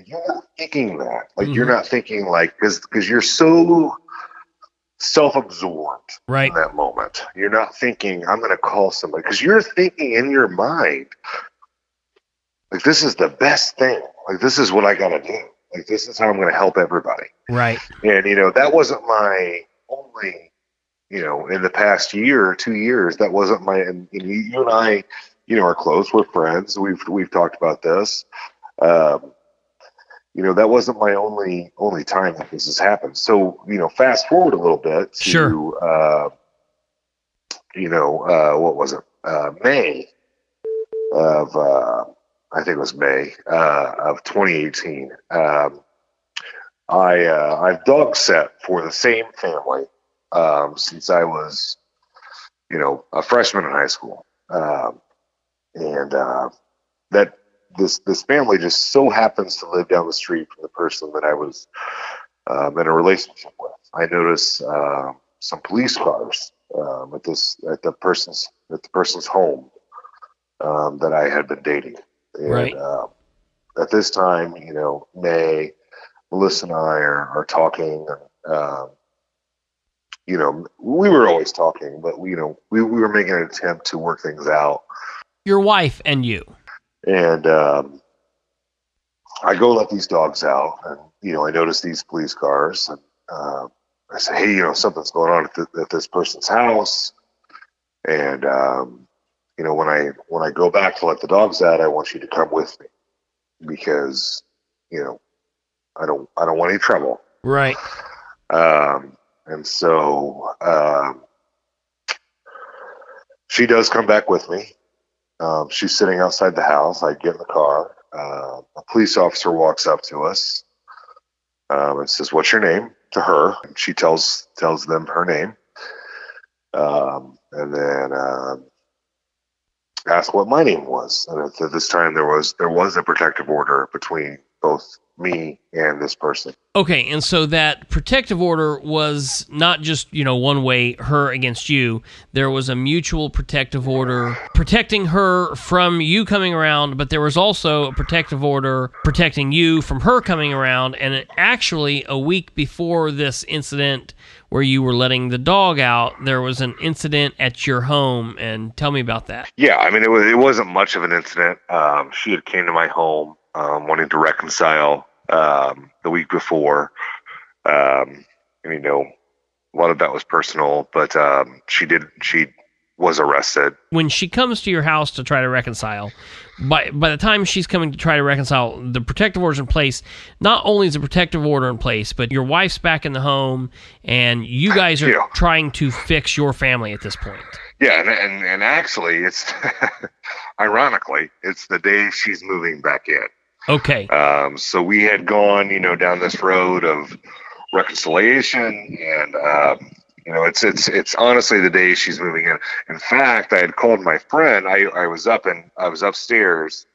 you're not thinking that. Like mm-hmm. you're not thinking like because because you're so self-absorbed
right
in that moment. You're not thinking, I'm going to call somebody because you're thinking in your mind, like this is the best thing. Like this is what I got to do. Like this is how I'm going to help everybody.
Right.
And you know that wasn't my only. You know, in the past year, two years, that wasn't my. And you and I, you know, are close. We're friends. We've we've talked about this. Um, you know that wasn't my only only time that this has happened. So you know, fast forward a little bit to
sure.
uh, you know uh, what was it uh, May of uh, I think it was May uh, of 2018. Um, I uh, I've dog set for the same family um, since I was you know a freshman in high school, um, and that this this family just so happens to live down the street from the person that I was um, in a relationship with. I noticed uh, some police cars um, at this at the person's at the person's home um, that I had been dating.
And, right.
Uh, at this time, you know, May, Melissa and I are, are talking. Uh, you know, we were always talking, but we, you know, we, we were making an attempt to work things out.
Your wife and you.
And um, I go let these dogs out, and you know I notice these police cars, and uh, I say, hey, you know something's going on at, the, at this person's house, and um, you know when I when I go back to let the dogs out, I want you to come with me because you know I don't I don't want any trouble.
Right.
Um, and so um, she does come back with me, um, she's sitting outside the house. I get in the car. Uh, a police officer walks up to us um, and says, "What's your name?" To her, and she tells tells them her name, um, and then uh, what my name was. And at this time, there was there was a protective order between both me and this person.
Okay, and so that protective order was not just, you know, one way her against you. There was a mutual protective order protecting her from you coming around, but there was also a protective order protecting you from her coming around. And it, actually, a week before this incident where you were letting the dog out, there was an incident at your home. And tell me about that.
Yeah, I mean, it was it wasn't much of an incident. Um, she had came to my home um, wanting to reconcile um, the week before. Um, and, you know, a lot of that was personal, but um, she did. She was arrested.
When she comes to your house to try to reconcile, by by the time she's coming to try to reconcile, the protective order's in place. Not only is the protective order in place, but your wife's back in the home, and you guys are yeah. trying to fix your family at this point.
Yeah, and and, and actually, it's ironically, it's the day she's moving back in.
Okay.
Um, so we had gone, you know, down this road of reconciliation, and um, you know, it's it's it's honestly the day she's moving in. In fact, I had called my friend. I I was up and I was upstairs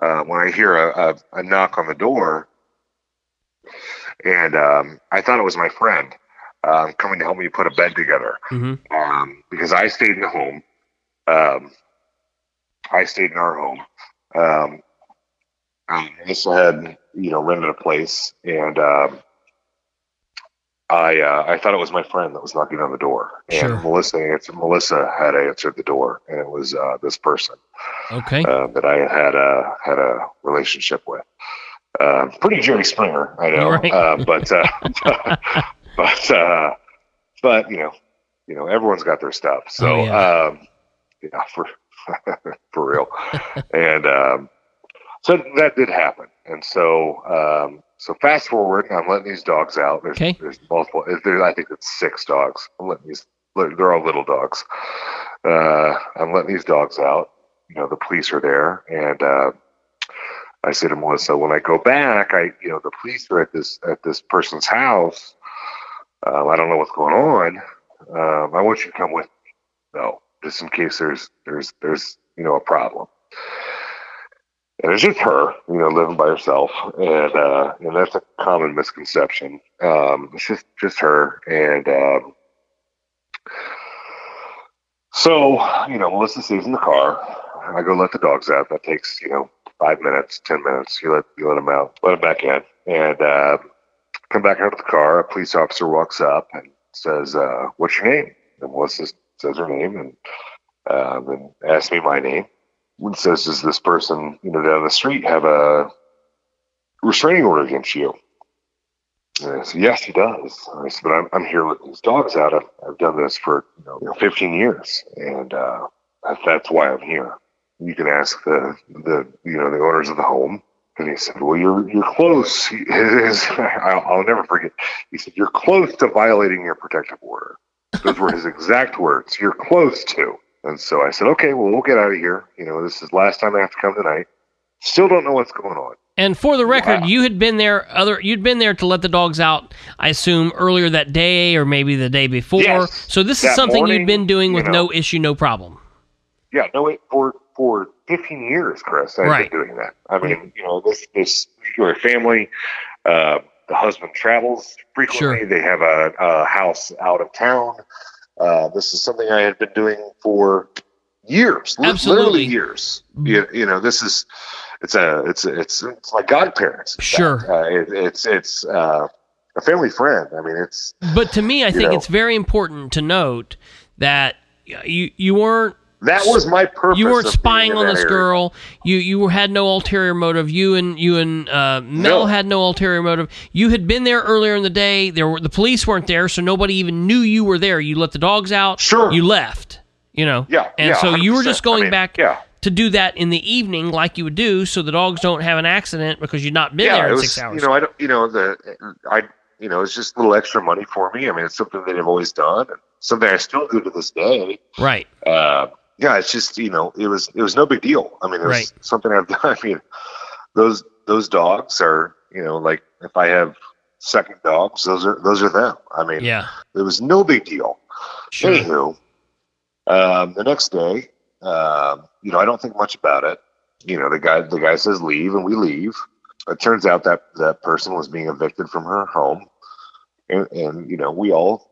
uh, when I hear a, a, a, knock on the door, and um, I thought it was my friend um, coming to help me put a bed together
mm-hmm.
um, because I stayed in the home. Um, I stayed in our home. Um, I also had, you know, rented a place, and um, I uh, I thought it was my friend that was knocking on the door, and
Sure.
Melissa answered, Melissa had answered the door, and it was uh, this person
Okay.
uh, that I had a had a relationship with. Uh, pretty Jerry Springer, I know,
Right.
uh, but uh, but uh, but you know, you know, everyone's got their stuff. So
Oh, yeah.
um, yeah, for for real, and um, so that did happen. And so um, so fast forward, I'm letting these dogs out. There's
Okay.
there's multiple. There, I think it's six dogs. I'm letting these. They're all little dogs. Uh, I'm letting these dogs out you know the police are there and uh, i say to melissa when i go back i you know the police are at this at this person's house um, i don't know what's going on um, i want you to come with me though just in case there's there's there's you know a problem and it's just her you know living by herself and uh and that's a common misconception um it's just just her and um so, you know, Melissa stays in the car. I go let the dogs out. That takes, you know, five minutes, ten minutes. You let you let them out, let them back in, and uh, come back out of the car. A police officer walks up and says, uh, "What's your name?" And Melissa says her name and uh, then asks me my name. And says, "Does this person, you know, down the street have a restraining order against you?" And I said, yes, he does. I said, but I'm, I'm here with these dogs out. I've, I've done this for you know, 15 years, and uh, that's why I'm here. You can ask the the you know the owners of the home. And he said, "Well, you're you're close." He- I'll, I'll never forget. He said, "You're close to violating your protective order." Those were his exact words. You're close to. And so I said, "Okay, well, we'll get out of here. You know, this is the last time I have to come tonight. Still don't know what's going on."
And for the record,
Wow.
you had been there other you'd been there to let the dogs out, I assume, earlier that day or maybe the day before.
Yes.
so this is something
morning,
you'd been doing
you
with
know.
no issue, no problem.
Yeah, no, wait, for for 15 years, Chris, I've
Right.
been doing that. I mean, you know, this this particular family, uh, the husband travels frequently.
Sure.
They have a, a house out of town. Uh, this is something I had been doing for years,
Absolutely.
literally years. You, you know, this is it's a it's a, it's it's my godparents.
Sure.
Uh, it, it's it's uh, a family friend. I mean, it's
But to me, I think
know.
it's very important to note that you you weren't
that was my purpose.
you weren't spying on this
area.
girl. You you had no ulterior motive. You and you and uh, Mel
No.
had no ulterior motive. You had been there earlier in the day. There were the police weren't there, so nobody even knew you were there. You let the dogs out.
Sure.
You left. You know.
Yeah,
And
yeah,
so you were just going
I mean,
back.
yeah.
To do that in the evening, like you would do, so the dogs don't have an accident because you've not been
yeah,
there in
was,
six hours.
You know, I don't, you know, the, I, you know, it's just a little extra money for me. I mean, it's something that I've always done, and something I still do to this day.
right.
Uh, yeah, it's just, you know, it was, it was no big deal. I mean, it was
Right.
something I've done. I mean, those, those dogs are, you know, like if I have second dogs, those are, those are them. I mean,
Yeah.
it was no big deal.
Sure.
Anywho, um, the next day, um, you know, I don't think much about it. You know, the guy the guy says leave, and we leave. It turns out that that person was being evicted from her home, and, and you know, we all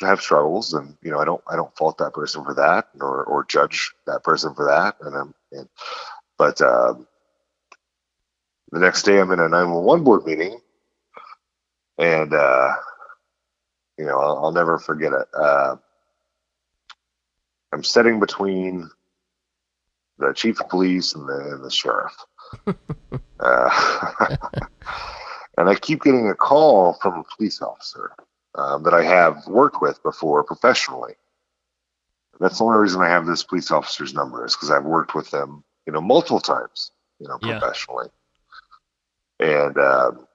have struggles, and you know, I don't I don't fault that person for that, or or judge that person for that, and I'm and, but um, the next day I'm in a 911 board meeting, and uh, you know, I'll, I'll never forget it. Uh, I'm sitting between the chief of police and the, and the sheriff. uh, and I keep getting a call from a police officer um, that I have worked with before professionally. That's the only reason I have this police officer's number is because I've worked with them, you know, multiple times, you know,
Yeah.
professionally. And um,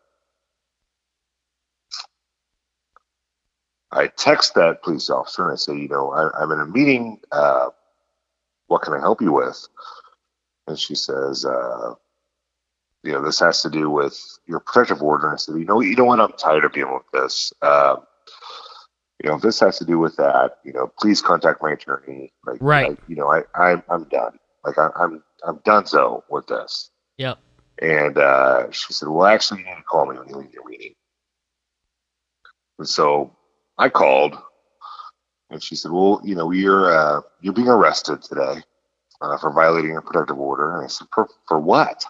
I text that police officer and I say, you know, I, I'm in a meeting. Uh, what can I help you with? And she says, uh, you know, this has to do with your protective order. And I said, you know, you know what? I'm tired of dealing with this. Um, you know, if this has to do with that, you know, please contact my attorney. Like,
Right.
I, you know, I, I, I'm done. Like, I, I'm, I'm done so with this.
Yep.
And uh, she said, well, actually, you need to call me when you leave your meeting. And so I called, and she said, well, you know, you're uh, you're being arrested today. uh, for violating a protective order. And I said, for, for what?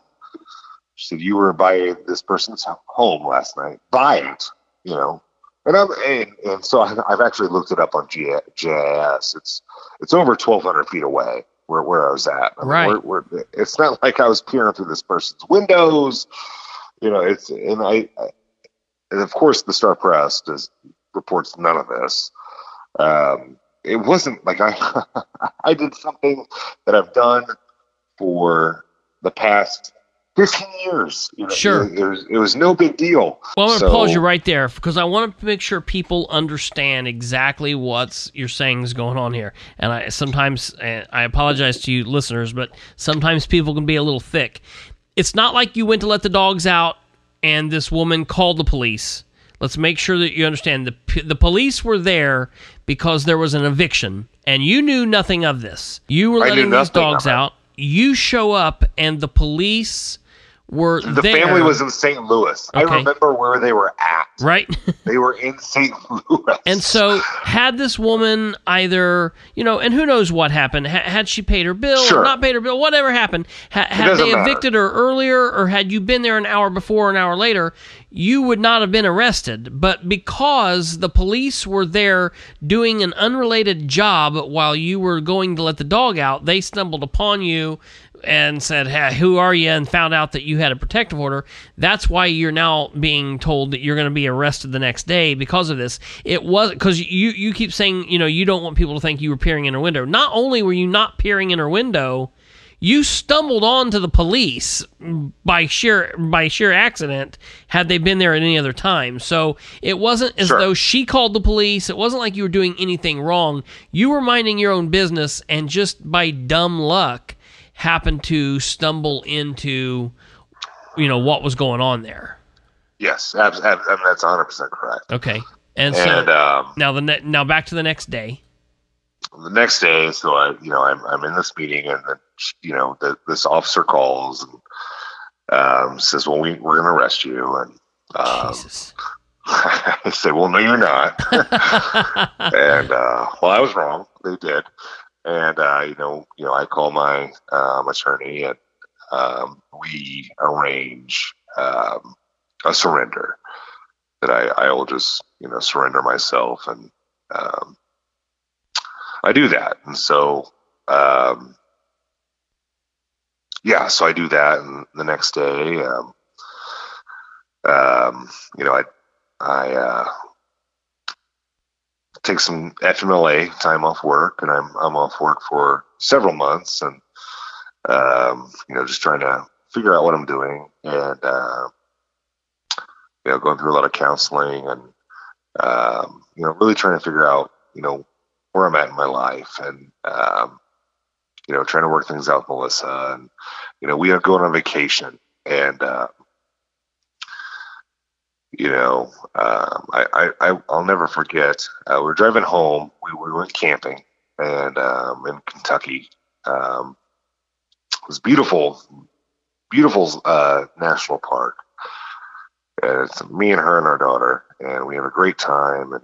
She said, you were by this person's home last night. By it, you know. And I'm and, and so I've actually looked it up on G- GIS. It's it's over 1,200 feet away where, where I was at. I mean,
Right.
We're, we're, it's not like I was peering through this person's windows. You know, it's and I, I and of course the Star Press does reports none of this. Um, it wasn't like I I did something that I've done for the past 15 years. You know,
Sure.
It, it was it was no big deal.
Well, I'm going to
So-
pause you right there because I want to make sure people understand exactly what's you're saying is going on here. And I sometimes I apologize to you listeners, but sometimes people can be a little thick. It's not like you went to let the dogs out and this woman called the police. Let's make sure that you understand the the police were there because there was an eviction and you knew nothing of this. You were letting these dogs out. You show up and the police were
The
there.
family was in St. Louis. I remember where they were at.
right.
They were in St. Louis.
And so, had this woman either, you know, and who knows what happened? Ha- had she paid her bill or
Sure.
not paid her bill, whatever happened, ha- had they
matter.
evicted her earlier or had you been there an hour before or an hour later, you would not have been arrested. But because the police were there doing an unrelated job while you were going to let the dog out, they stumbled upon you and said, hey, "Who are you?" and found out that you had a protective order. That's why you're now being told that you're going to be arrested the next day because of this. It was because you you keep saying you know you don't want people to think you were peering in her window. Not only were you not peering in her window, you stumbled onto the police by sheer by sheer accident had they been there at any other time so it wasn't as
Sure.
though she called the police it wasn't like you were doing anything wrong you were minding your own business and just by dumb luck happened to stumble into you know what was going on there
yes, ab- I mean, that's 100 percent correct.
okay and so
um,
now the ne- now back to the next day
the next day, so I, you know, I'm I'm in this meeting, and then you know, the, this officer calls and um, says, "Well, we we're going to arrest you," and um,
jesus
I said, "Well, no, you're not." and uh, well, I was wrong. They did, and uh, you know, you know, I call my um, attorney, and um, we arrange um, a surrender that I I will just you know surrender myself, and um, I do that, and so. Um, yeah, so I do that, and the next day, um, um, you know, I I uh, take some FMLA time off work, and I'm I'm off work for several months, and um, you know, just trying to figure out what I'm doing, and uh, you know, going through a lot of counseling, and um, you know, really trying to figure out, you know, where I'm at in my life, and um, you know, trying to work things out with Melissa, and you know, we are going on vacation, and uh, you know, um, I, I, I'll never forget. Uh, we were driving home. We, we went camping, and um, in Kentucky, um, it was beautiful, beautiful uh, national park. And it's me and her and our daughter, and we have a great time. And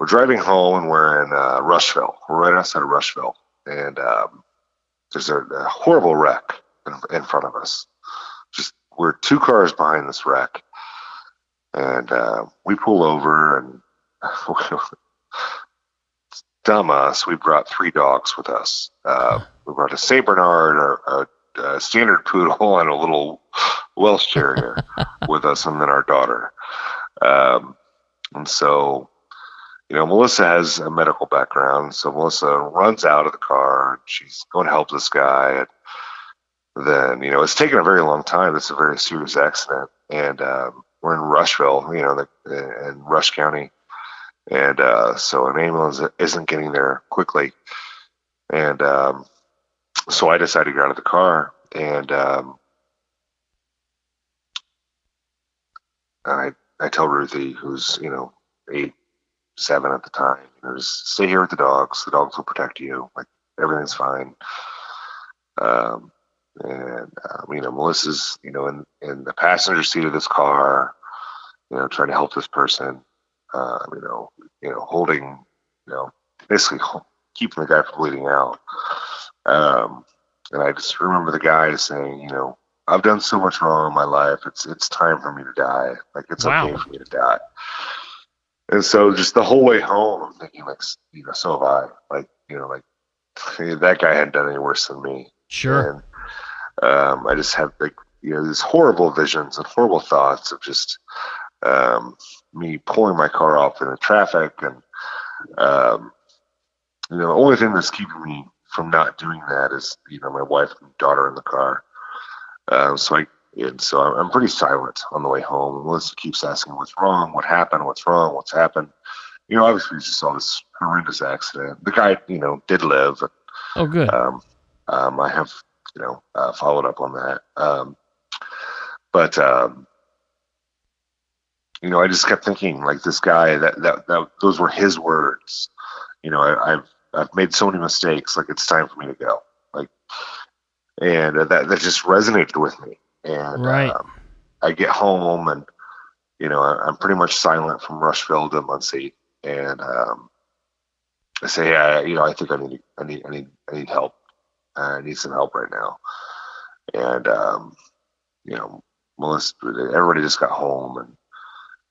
we're driving home, and we're in uh, Rushville. We're right outside of Rushville, and um, there's a, a horrible wreck in, in front of us. Just we're two cars behind this wreck and uh, we pull over and dumb us we brought three dogs with us. Uh, we brought a saint bernard a, a, a standard poodle and a little welsh terrier with us and then our daughter. Um, and so you know melissa has a medical background so melissa runs out of the car she's going to help this guy and then you know it's taken a very long time. It's a very serious accident and um, we're in Rushville, you know, the, in Rush County, and uh, so an ambulance isn't getting there quickly, and um, so I decided to get out of the car, and um, I I tell Ruthie, who's you know eight, seven at the time, you know, just stay here with the dogs. The dogs will protect you. Like everything's fine. Um, and um, you know Melissa's you know in in the passenger seat of this car, you know trying to help this person, uh, you know you know holding you know basically keeping the guy from bleeding out. Um, and I just remember the guy saying, you know, I've done so much wrong in my life. It's it's time for me to die. Like it's
Wow.
okay for me to die. And so just the whole way home, I'm thinking like, you know, so have I. Like, you know, like that guy hadn't done any worse than me.
Sure.
And um, I just have like you know these horrible visions and horrible thoughts of just um, me pulling my car off in the traffic, and um, you know the only thing that's keeping me from not doing that is you know my wife and daughter in the car. Um, so I and so I'm, I'm pretty silent on the way home. Melissa keeps asking what's wrong, what happened, what's wrong, what's happened. You know, obviously we just saw this horrendous accident. The guy, you know, did live.
Oh, good.
Um, um, I have, you know, uh, followed up on that. Um, but, um, you know, I just kept thinking like this guy that, that, that those were his words. You know, I, I've, I've made so many mistakes. Like it's time for me to go. Like, and uh, that, that just resonated with me. And,
Right.
um, I get home and, you know, I, I'm pretty much silent from Rushville to Muncie. And, um, I say, yeah, you know, I think I need, I need, I need, I need help. I need some help right now. And, um, you know, Melissa, everybody just got home and,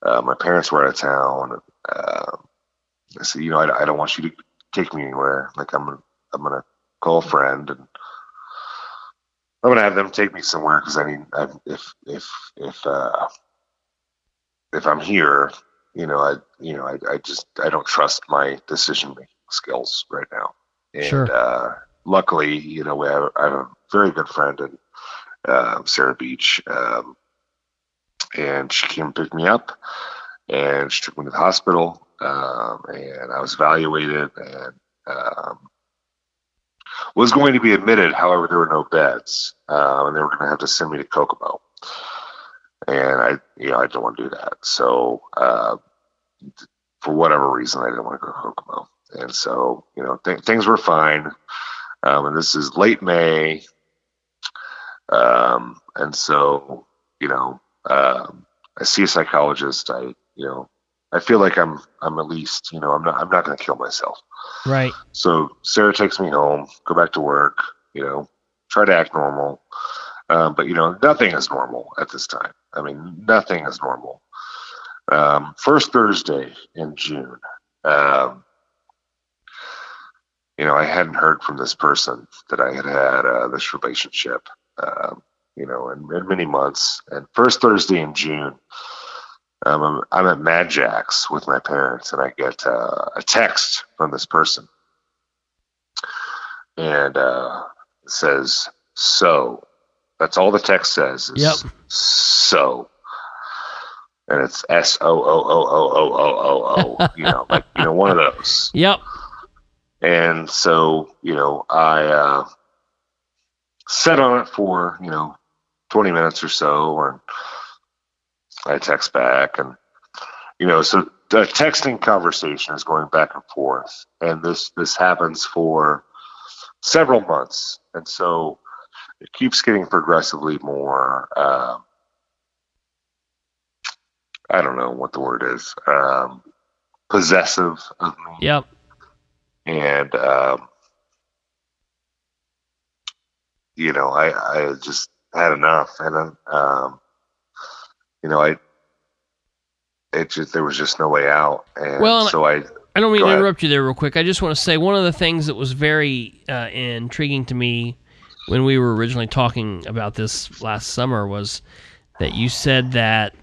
uh, my parents were out of town. And, uh, I said, you know, I, I don't want you to take me anywhere. Like I'm, gonna, I'm going to call a friend and I'm going to have them take me somewhere. Cause I mean, I, if, if, if, uh, if I'm here, you know, I, you know, I, I just, I don't trust my decision making skills right now. And,
Sure.
Uh, luckily, you know, have, I have a very good friend in, uh, Sarah Beach. Um, and she came and picked me up and she took me to the hospital. Um, and I was evaluated and, um, was going to be admitted. However, there were no beds. Um, and they were going to have to send me to Kokomo and I, you know, I didn't want to do that. So, uh, for whatever reason, I didn't want to go to Kokomo, and so, you know, th- things were fine. Um, and this is late May, um, and so, you know, um, I see a psychologist. I, you know, I feel like I'm, I'm at least, you know, I'm not, I'm not going to kill myself.
Right.
So Sarah takes me home, go back to work, you know, try to act normal. Um, but, you know, nothing is normal at this time. I mean, nothing is normal. Um, first Thursday in June, um, you know, I hadn't heard from this person that I had had uh, this relationship, um, you know, in, in many months. And first Thursday in June, um, I'm, I'm at Mad Jack's with my parents, and I get uh, a text from this person, and uh, says "so." That's all the text says. Is
Yep.
So, and it's S O O O O O O O O. You know, like you know, one of those.
Yep.
And so, you know, I uh, sat on it for, you know, 20 minutes or so, and I text back. And, you know, so the texting conversation is going back and forth. And this, this happens for several months. And so it keeps getting progressively more, um, I don't know what the word is, um, possessive of me
Yep.
And um, you know, I I just had enough, and um, you know, I it just there was just no way out, and
Well,
so I
I don't mean to
ahead.
interrupt you there real quick. I just want to say one of the things that was very uh, intriguing to me when we were originally talking about this last summer was that you said that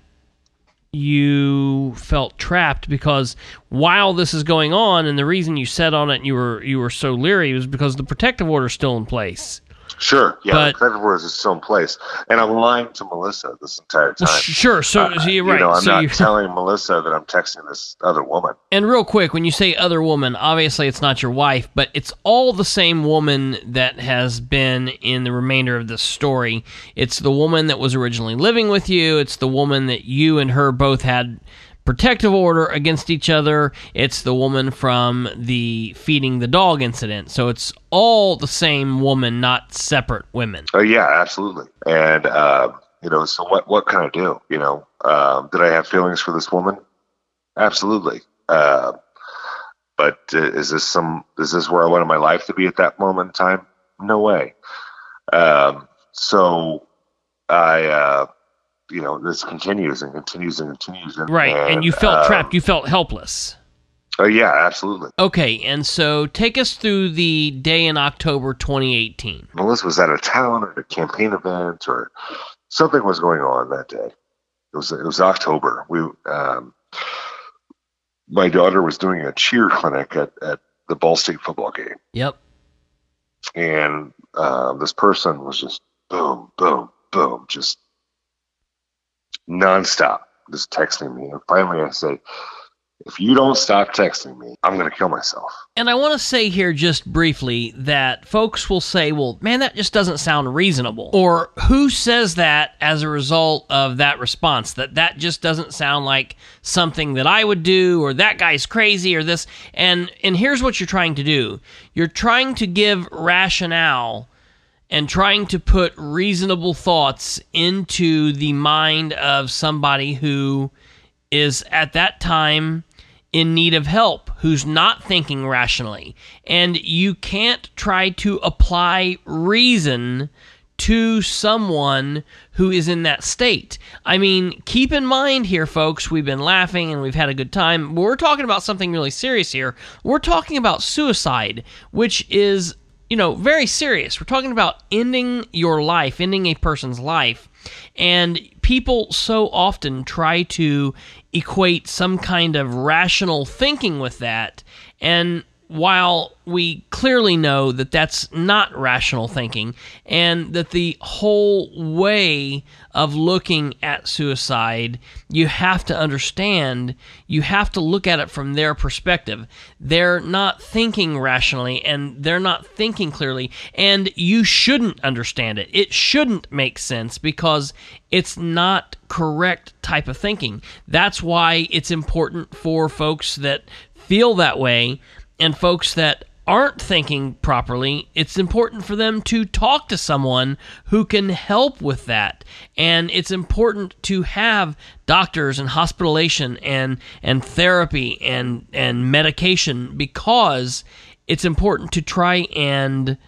you felt trapped because while this is going on and the reason you sat on it and you were you were so leery was because the protective order is still in place.
Sure, yeah,
But-
word is still in place, and I'm lying to Melissa this entire time.
Well, sure, so,
Uh,
you're right.
You know, I'm
so
not telling Melissa that I'm texting this other woman.
And real quick, when you say other woman, obviously it's not your wife, but it's all the same woman that has been in the remainder of this story. It's the woman that was originally living with you. It's the woman that you and her both had protective order against each other. It's the woman from the feeding the dog incident. So it's all the same woman, not separate women.
Oh yeah, absolutely. And uh, you know, so what? What can I do? You know, um, did I have feelings for this woman? Absolutely. Uh, but uh, is this some? Is this where I wanted my life to be at that moment in time? No way. Um, so I, uh, you know, this continues and continues and continues. And,
Right. And, you felt
um,
trapped. You felt helpless.
Oh yeah, absolutely.
Okay. And so take us through the day in October 2018.
Melissa was at a town or a campaign event or something was going on that day. It was it was October. We um, my daughter was doing a cheer clinic at, at the Ball State football game,
Yep.
and uh, this person was just boom, boom, boom, just nonstop, just texting me. And finally, I say, "If you don't stop texting me, I'm going to kill myself."
And I want to say here just briefly that folks will say, well, man, that just doesn't sound reasonable. Or who says that as a result of that response? That that just doesn't sound like something that I would do, or that guy's crazy, or this. And, and here's what you're trying to do you're trying to give rationale and trying to put reasonable thoughts into the mind of somebody who is at that time in need of help, who's not thinking rationally. And you can't try to apply reason to someone who is in that state. I mean, keep in mind here, folks, we've been laughing and we've had a good time. We're talking about something really serious here. We're talking about suicide, which is, you know, very serious. We're talking about ending your life, ending a person's life. And people so often try to equate some kind of rational thinking with that. And while we clearly know that that's not rational thinking and that the whole way of looking at suicide, you have to understand, you have to look at it from their perspective. They're not thinking rationally and they're not thinking clearly, and you shouldn't understand it. It shouldn't make sense because it's not correct type of thinking. That's why it's important for folks that feel that way and folks that aren't thinking properly, it's important for them to talk to someone who can help with that. And it's important to have doctors and hospitalization and and therapy and and medication because it's important to try and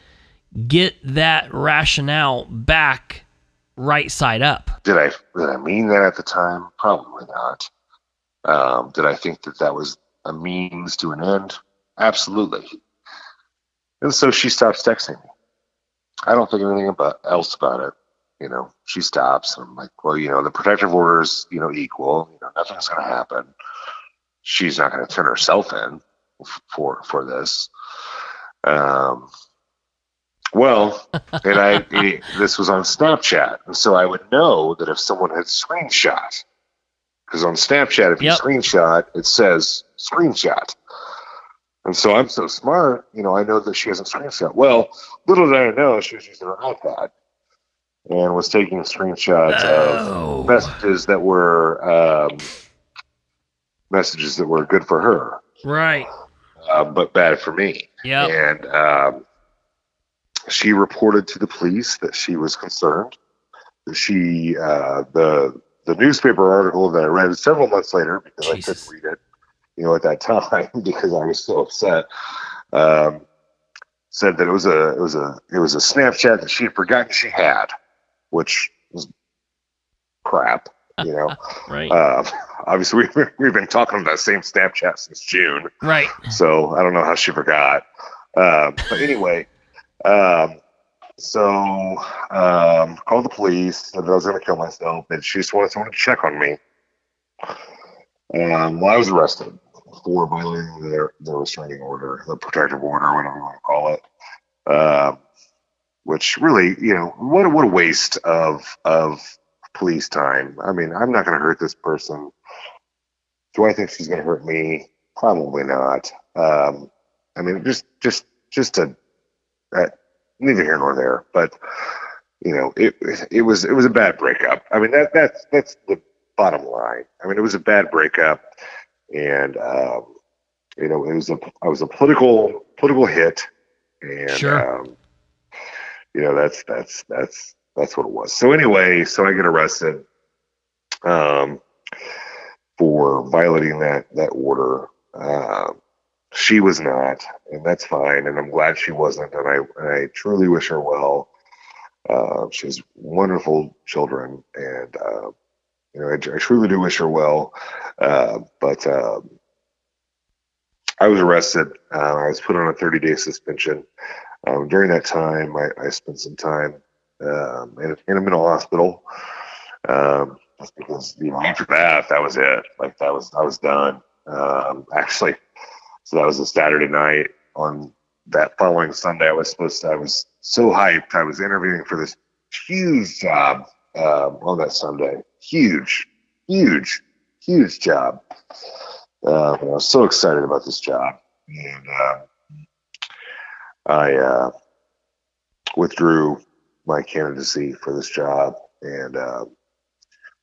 get that rationale back right side up.
Did I did I mean that at the time? Probably not. Um, did I think that that was a means to an end? Absolutely. And so she stops texting me. I don't think anything about else about it. You know, she stops. And I'm like, well, you know, the protective order is, you know, equal. You know, nothing's going to happen. She's not going to turn herself in for for this. Um, well, and I it, this was on Snapchat, and so I would know that if someone had screenshot, because on Snapchat, if you
Yep.
screenshot, it says screenshot. And so I'm so smart, you know, I know that she hasn't screenshot. Well, little did I know she was using her iPad and was taking screenshots
Oh.
of messages that were um, messages that were good for her,
Right.
uh, but bad for me.
Yep.
And um, she reported to the police that she was concerned. She uh, the the newspaper article that I read several months later because
Jesus.
I couldn't read it, you know, at that time because I was so upset. Um, said that it was a it was a it was a Snapchat that she had forgotten she had, which was crap. You know,
Right.
uh, obviously we've we've been talking about that same Snapchat since June
right.
so I don't know how she forgot. Um, but anyway, um, so um, called the police, said that I was going to kill myself, and she just wanted someone to check on me. Um, well, I was arrested for violating their, their restraining order, the protective order, whatever you want to call it. Um, which really, you know, what a, what a waste of of police time. I mean, I'm not going to hurt this person. Do I think she's going to hurt me? Probably not. Um, I mean, just just just a uh, neither here nor there. But you know, it it was it was a bad breakup. I mean, that that's that's the bottom line. I mean, it was a bad breakup, and um, you know, it was a I was a political political hit, and
Sure.
um, you know, that's that's that's that's what it was. So anyway, so I get arrested. Um, for violating that that order. Um, she was not, and that's fine. And I'm glad she wasn't. And I and I truly wish her well. Uh, she has wonderful children, and uh, you know, I, I, truly do wish her well. Uh, but um, I was arrested. Uh, I was put on a 30 day suspension. Um, during that time, I, I spent some time um, in, in, a mental hospital. Um, just because you know after that, that was it. Like that was I was done. Um, actually, so that was a Saturday night. On that following Sunday, I was supposed to. I was so hyped. I was interviewing for this huge job um, on that Sunday. Huge, huge, huge job. Uh, I was so excited about this job, and uh, I uh, withdrew my candidacy for this job, and uh,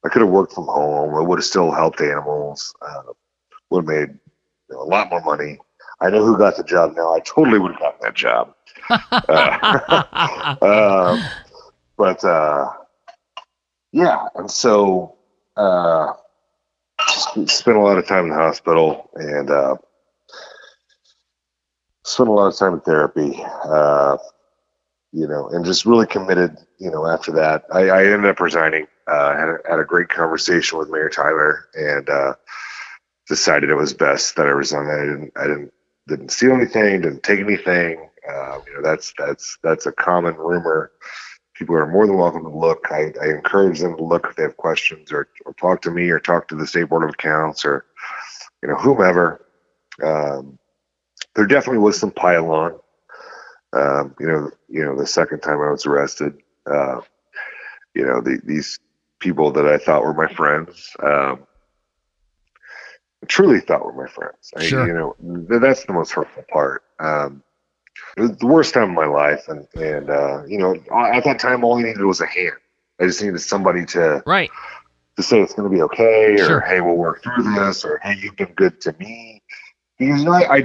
I could have worked from home. I would have still helped animals. Uh, would have made you know, a lot more money. I know who got the job now. I totally would have gotten that job. uh, um, but uh, yeah, and so uh, spent a lot of time in the hospital and uh, spent a lot of time in therapy. Uh, you know, and just really committed. You know, after that, I, I ended up resigning. Uh, had a, had a great conversation with Mayor Tyler and uh, decided it was best that I resigned. I didn't, I didn't, didn't steal anything, didn't take anything. Uh, you know, that's that's that's a common rumor. People are more than welcome to look. I, I encourage them to look if they have questions or, or talk to me or talk to the state board of accounts or you know whomever. Um, there definitely was some pile on. Um, you know, you know, the second time I was arrested, uh, you know, the, these people that I thought were my friends, um, truly thought were my friends. I,
sure.
You know, that's the most hurtful part. Um, it was the worst time of my life, and and uh, you know, at that time, all I needed was a hand. I just needed somebody to
right
to say it's going to be okay, or
sure.
hey, we'll work through this, or hey, you've been good to me. Because you know, I, I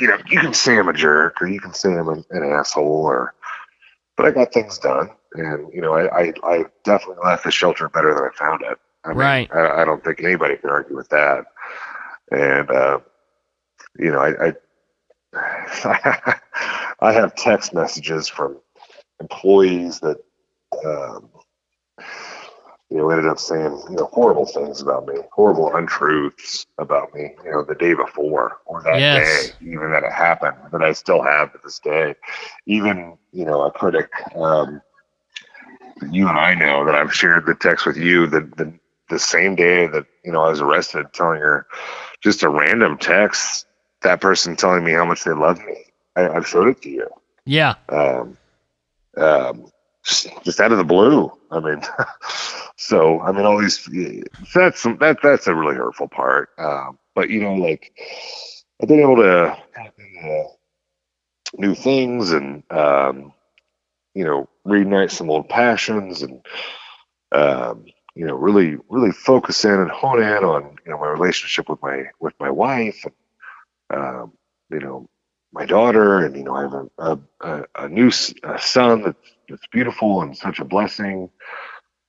you know, you can say I'm a jerk, or you can say I'm an, an asshole, or but I got things done, and you know, I I, I definitely left the shelter better than I found it. I mean,
right.
I, I don't think anybody can argue with that. And uh, you know, I, I I have text messages from employees that um, you know ended up saying you know horrible things about me, horrible untruths about me. You know, the day before or that
Yes.
day, even that it happened, that I still have to this day. Even you know, a critic. Um, that you and I know that I've shared the text with you the, the the same day that you know I was arrested, telling her just a random text. That person telling me how much they love me. I, I've showed it to you.
Yeah.
Um, um, just, just out of the blue. I mean, so I mean, all these. That's that that's a really hurtful part. Um, but you know, like I've been able to into new things and um, you know reignite some old passions and um, you know really really focus in and hone in on you know my relationship with my with my wife and um, you know my daughter and you know I have a a, a, new a son that's, that's beautiful and such a blessing.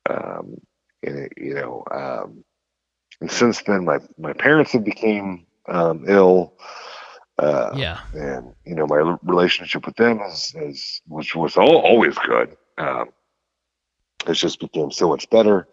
Um, and it, you know um, and since then my my parents have became um, ill. Uh,
Yeah.
and you know my relationship with them is, is which was all, always good. Um, it's just became so much better.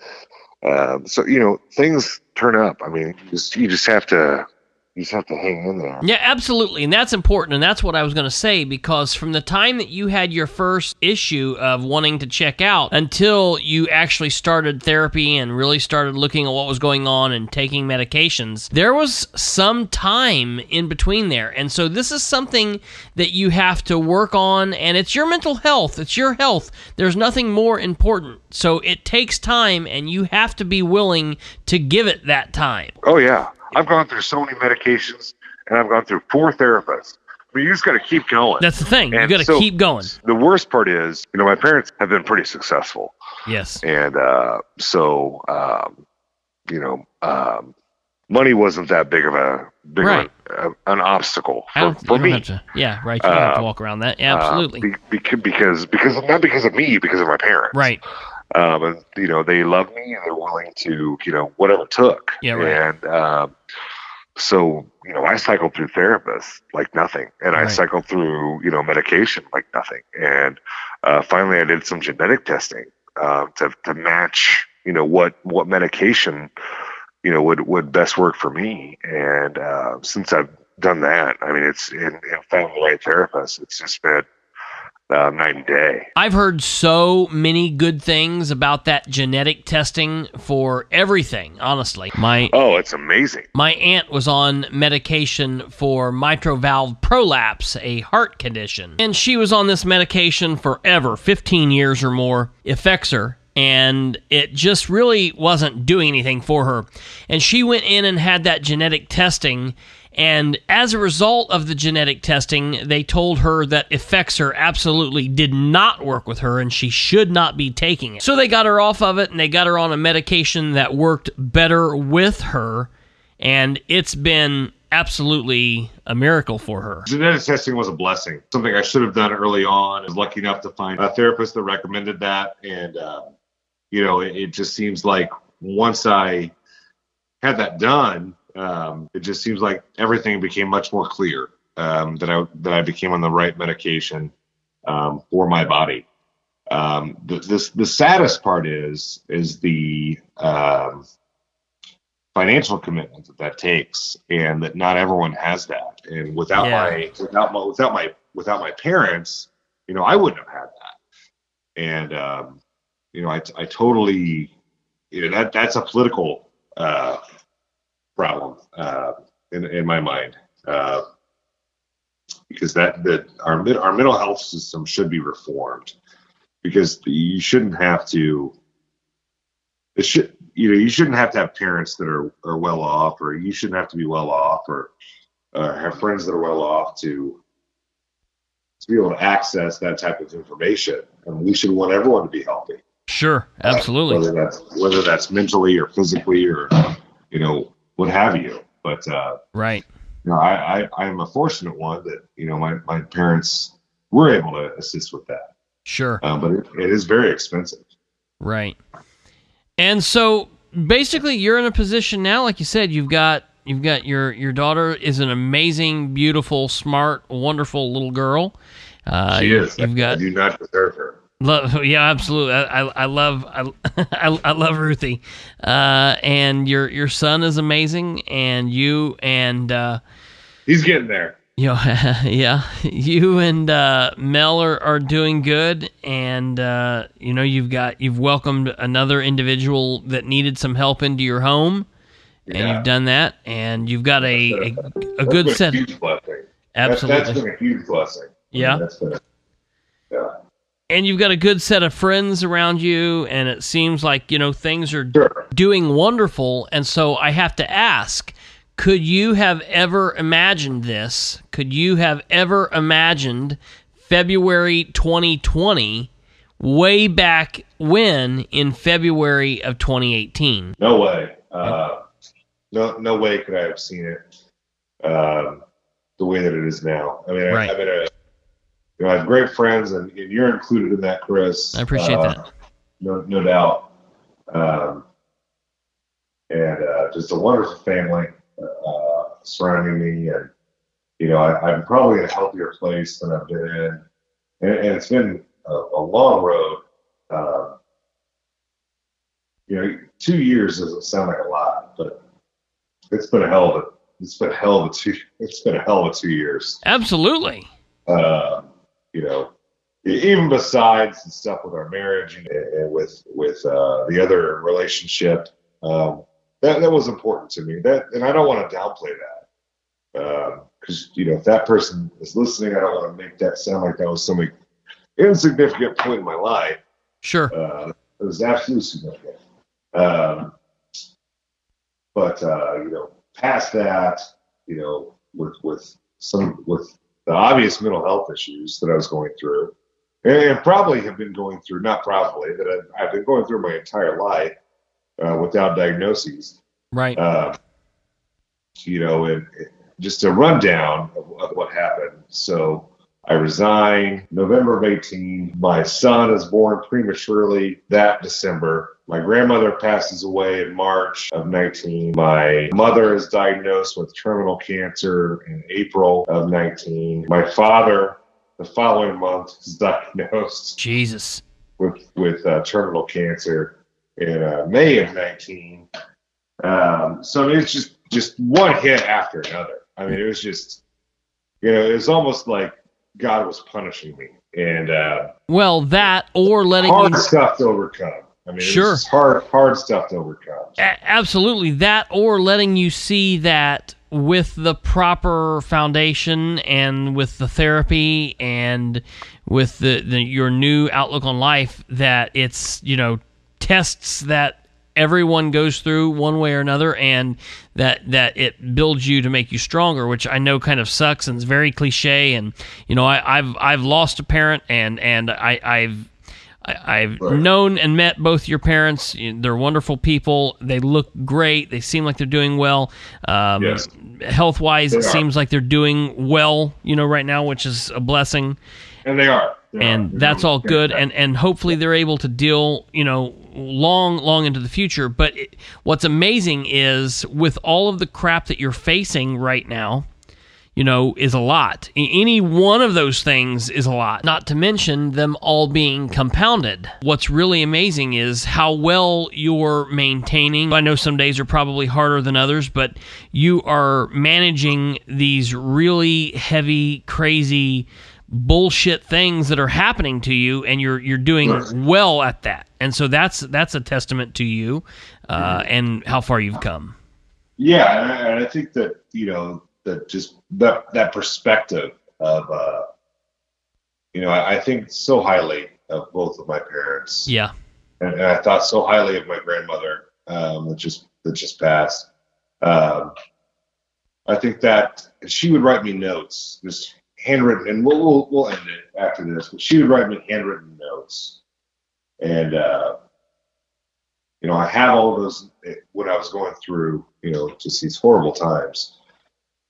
Um, so you know things turn up. I mean you just, you just have to you just have to hang in there
Yeah, absolutely. And that's important. And that's what I was going to say because from the time that you had your first issue of wanting to check out until you actually started therapy and really started looking at what was going on and taking medications, there was some time in between there. And so this is something that you have to work on. And it's your mental health, it's your health. There's nothing more important. So it takes time and you have to be willing to give it that time.
Oh yeah, I've gone through so many medications, and I've gone through four therapists. I mean, you just got to keep going.
That's the thing. You got to
so-
keep going.
the worst part is, you know, my parents have been pretty successful,
Yes.
and uh, so um, you know, um, money wasn't that big of a big
Right.
of a, an obstacle for, for me.
to, yeah, right. You don't have to
Uh,
walk around that. Yeah, absolutely.
Uh, be, because because not because of me, because of my parents.
right.
Um, and you know, they love me and they're willing to, you know, whatever it took.
Yeah, right.
And um, so you know, I cycled through therapists like nothing, and I cycled through you know medication like nothing, and uh, finally I did some genetic testing uh, to to match you know what what medication you know would would best work for me, and uh, since I've done that, I mean, it's and, and found the right therapist. It's just been uh, night and day.
I've heard so many good things about that genetic testing for everything, honestly. My
Oh, it's amazing.
my aunt was on medication for mitral valve prolapse, a heart condition. And she was on this medication forever, 15 years or more, Effexor. and it just really wasn't doing anything for her. And she went in and had that genetic testing and as a result of the genetic testing, they told her that Effexor absolutely did not work with her and she should not be taking it. So they got her off of it and they got her on a medication that worked better with her. And it's been absolutely a miracle for her.
Genetic testing was a blessing. Something I should have done early on. I was lucky enough to find a therapist that recommended that, and um, you know, it, it just seems like once I had that done, um, it just seems like everything became much more clear. Um, that I that I became on the right medication um, for my body. Um, the, this the saddest part is is the um, financial commitment that that takes, and that not everyone has that. And without
Yeah.
my without my without my without my parents, you know, I wouldn't have had that. And um, you know, I I totally, you know, that that's a political uh, problem uh, in in my mind. Uh, because that that our mid- our mental health system should be reformed because you shouldn't have to it should you know you shouldn't have to have parents that are, are well off or you shouldn't have to be well off or uh, have friends that are well off to to be able to access that type of information and we should want everyone to be healthy
Sure, absolutely.
whether that's whether that's mentally or physically or you know what have you but uh
Right.
you know i i i am a fortunate one that you know my my parents were able to assist with that
Sure.
um, but it, it is very expensive
Right. And so basically you're in a position now like you said you've got you've got your your daughter is an amazing, beautiful, smart, wonderful little girl. Uh
she is
you've
I
got
do not deserve her
Love, yeah, absolutely. I, I, I love, I, I, I love Ruthie, uh, and your your son is amazing, and you and uh,
he's getting there
you know, yeah, you and uh, Mel are, are doing good, and uh, you know you've got you've welcomed another individual that needed some help into your home, and you've done that, and you've got a a, a
That's
good
been
set.
A huge blessing. That's-
Absolutely.
that's been a huge blessing.
Yeah.
Been a, yeah.
And you've got a good set of friends around you and it seems like you know things are
Sure.
doing wonderful and so i have to ask could you have ever imagined this could you have ever imagined february 2020 way back when in february of 2018
No way. Uh, no, no way could I have seen it um, the way that it is now. I mean,
Right.
I, I mean, I, you know, I have great friends, and, and you're included in that, Chris.
I appreciate
Uh,
that.
No, no doubt. Um, and uh, just a wonderful family uh, surrounding me, and you know, I, I'm probably in a healthier place than I've been in, and, and it's been a, a long road. Um, you know, two years doesn't sound like a lot, but it's been a hell of a it's been a hell of a two it's been a hell of a two years.
absolutely
Um, you know, even besides the stuff with our marriage and, and with with uh, the other relationship, um, that that was important to me. That and I don't want to downplay that because you know if that person is listening, I don't want to make that sound like that was some insignificant point in my life.
sure
Uh, it was absolutely significant. Um, but uh, you know, past that, you know, with with some with the obvious mental health issues that I was going through, and probably have been going through, not probably, that I've, I've been going through my entire life uh, without diagnoses.
right
Uh, you know, and and just a rundown of, of what happened. So, I resign November of 18. My son is born prematurely that December. My grandmother passes away in March of 19. My mother is diagnosed with terminal cancer in April of 19. My father, the following month, is diagnosed
Jesus.
with with uh, terminal cancer in uh, May of 19. Um, so I mean, it's just just one hit after another. I mean, it was just you know, it was almost like God was punishing me, and uh,
Well, that or letting
hard
you
stuff to overcome. I mean,
Sure.
hard hard stuff to overcome.
A- absolutely that or letting you see that with the proper foundation and with the therapy and with the, the your new outlook on life that it's you know tests that everyone goes through one way or another and that that it builds you to make you stronger which I know kind of sucks and is very cliche and you know I, I've I've lost a parent and and I, I've I, I've known and met both your parents. They're wonderful people. They look great. They seem like they're doing well. Um,
Yes.
Health wise, it seems like they're doing well. You know, right now, which is a blessing.
And they are. They
And
are.
that's all good. And and hopefully they're able to deal. You know, long long into the future. But it, what's amazing is with all of the crap that you're facing right now you know, is a lot. Any one of those things is a lot, not to mention them all being compounded. What's really amazing is how well you're maintaining. I know some days are probably harder than others, but you are managing these really heavy, crazy bullshit things that are happening to you and you're you're doing well at that. And so that's that's a testament to you uh, and how far you've come.
Yeah, and I, and I think that you know that just that that perspective of uh, you know I, I think so highly of both of my parents,
Yeah.
and, and I thought so highly of my grandmother um, that just that just passed. Um, I think that she would write me notes, just handwritten, and we'll we'll, we'll end it after this. But she would write me handwritten notes, and uh, you know I have all those eh, when I was going through you know just these horrible times,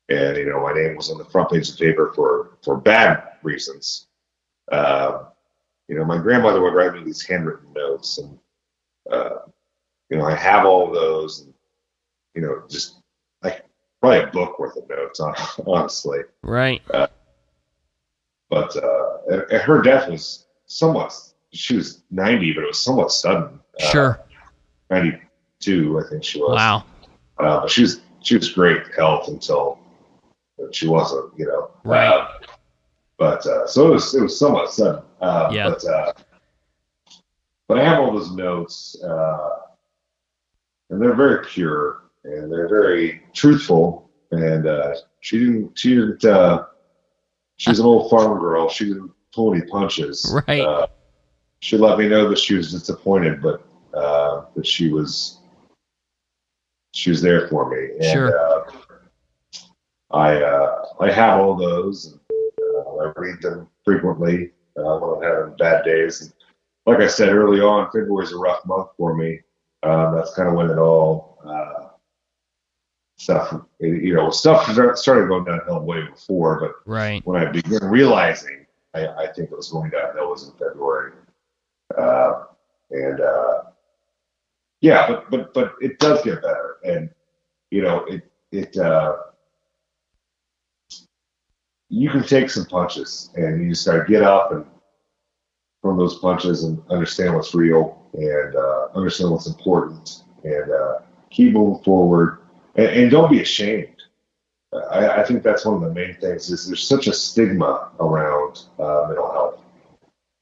and you know my name was on the front page of the paper for for bad reasons. Um, you know, my grandmother would write me these handwritten notes, and uh, you know, I have all of those, and you know, just like probably a book worth of notes, honestly.
Right.
But uh, and, and her death was somewhat. She was ninety, but it was somewhat sudden. Uh,
Sure.
Ninety-two, I think she was.
Wow.
Uh, but she was she was great health until she wasn't, you know.
Right.
Uh, but uh, so it was it was somewhat sudden. Uh,
Yeah.
But uh, but I have all those notes, uh, and they're very pure and they're very truthful. And uh, she didn't she didn't uh, she's an old farm girl. She didn't pull any punches.
Right.
Uh, she let me know that she was disappointed, but uh, that she was she was there for me. And,
Sure.
Uh, I uh, I have all those. And, uh, I read them frequently uh, when I'm having bad days. And like I said early on, February is a rough month for me. Um, that's kind of when it all uh, stuff, you know, stuff started going downhill way before. But
Right.
when I began realizing, I, I think it was going downhill was in February. Uh, and uh, yeah, but but but it does get better, and you know it it uh, you can take some punches, and you just got to get up and from those punches and understand what's real and uh, understand what's important, and uh, keep moving forward, and, and don't be ashamed. I, I think that's one of the main things is there's such a stigma around uh, mental health.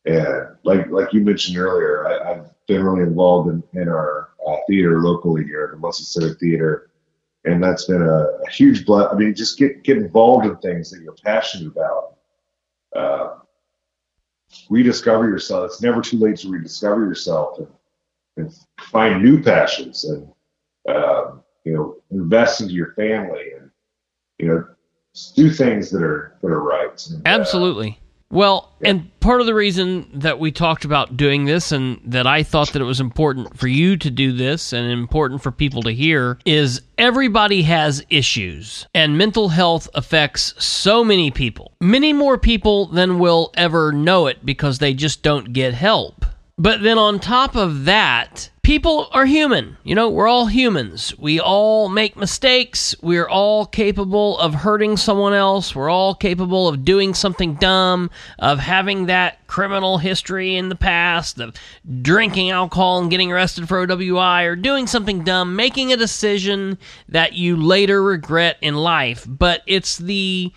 And like like you mentioned earlier, I, I've been really involved in, in our uh, theater locally here, the Muncie Civic Theater, and that's been a, a huge ble I mean, just get get involved in things that you're passionate about. Uh, rediscover yourself. It's never too late to rediscover yourself and, and find new passions and um, you know invest into your family and you know do things that are that are right. And, uh,
Absolutely. Well, and part of the reason that we talked about doing this and that I thought that it was important for you to do this and important for people to hear is everybody has issues and mental health affects so many people. Many more people than will ever know it because they just don't get help. But then on top of that, people are human. You know, we're all humans. We all make mistakes. We're all capable of hurting someone else. We're all capable of doing something dumb, of having that criminal history in the past, of drinking alcohol and getting arrested for OWI, or doing something dumb, making a decision that you later regret in life. But it's the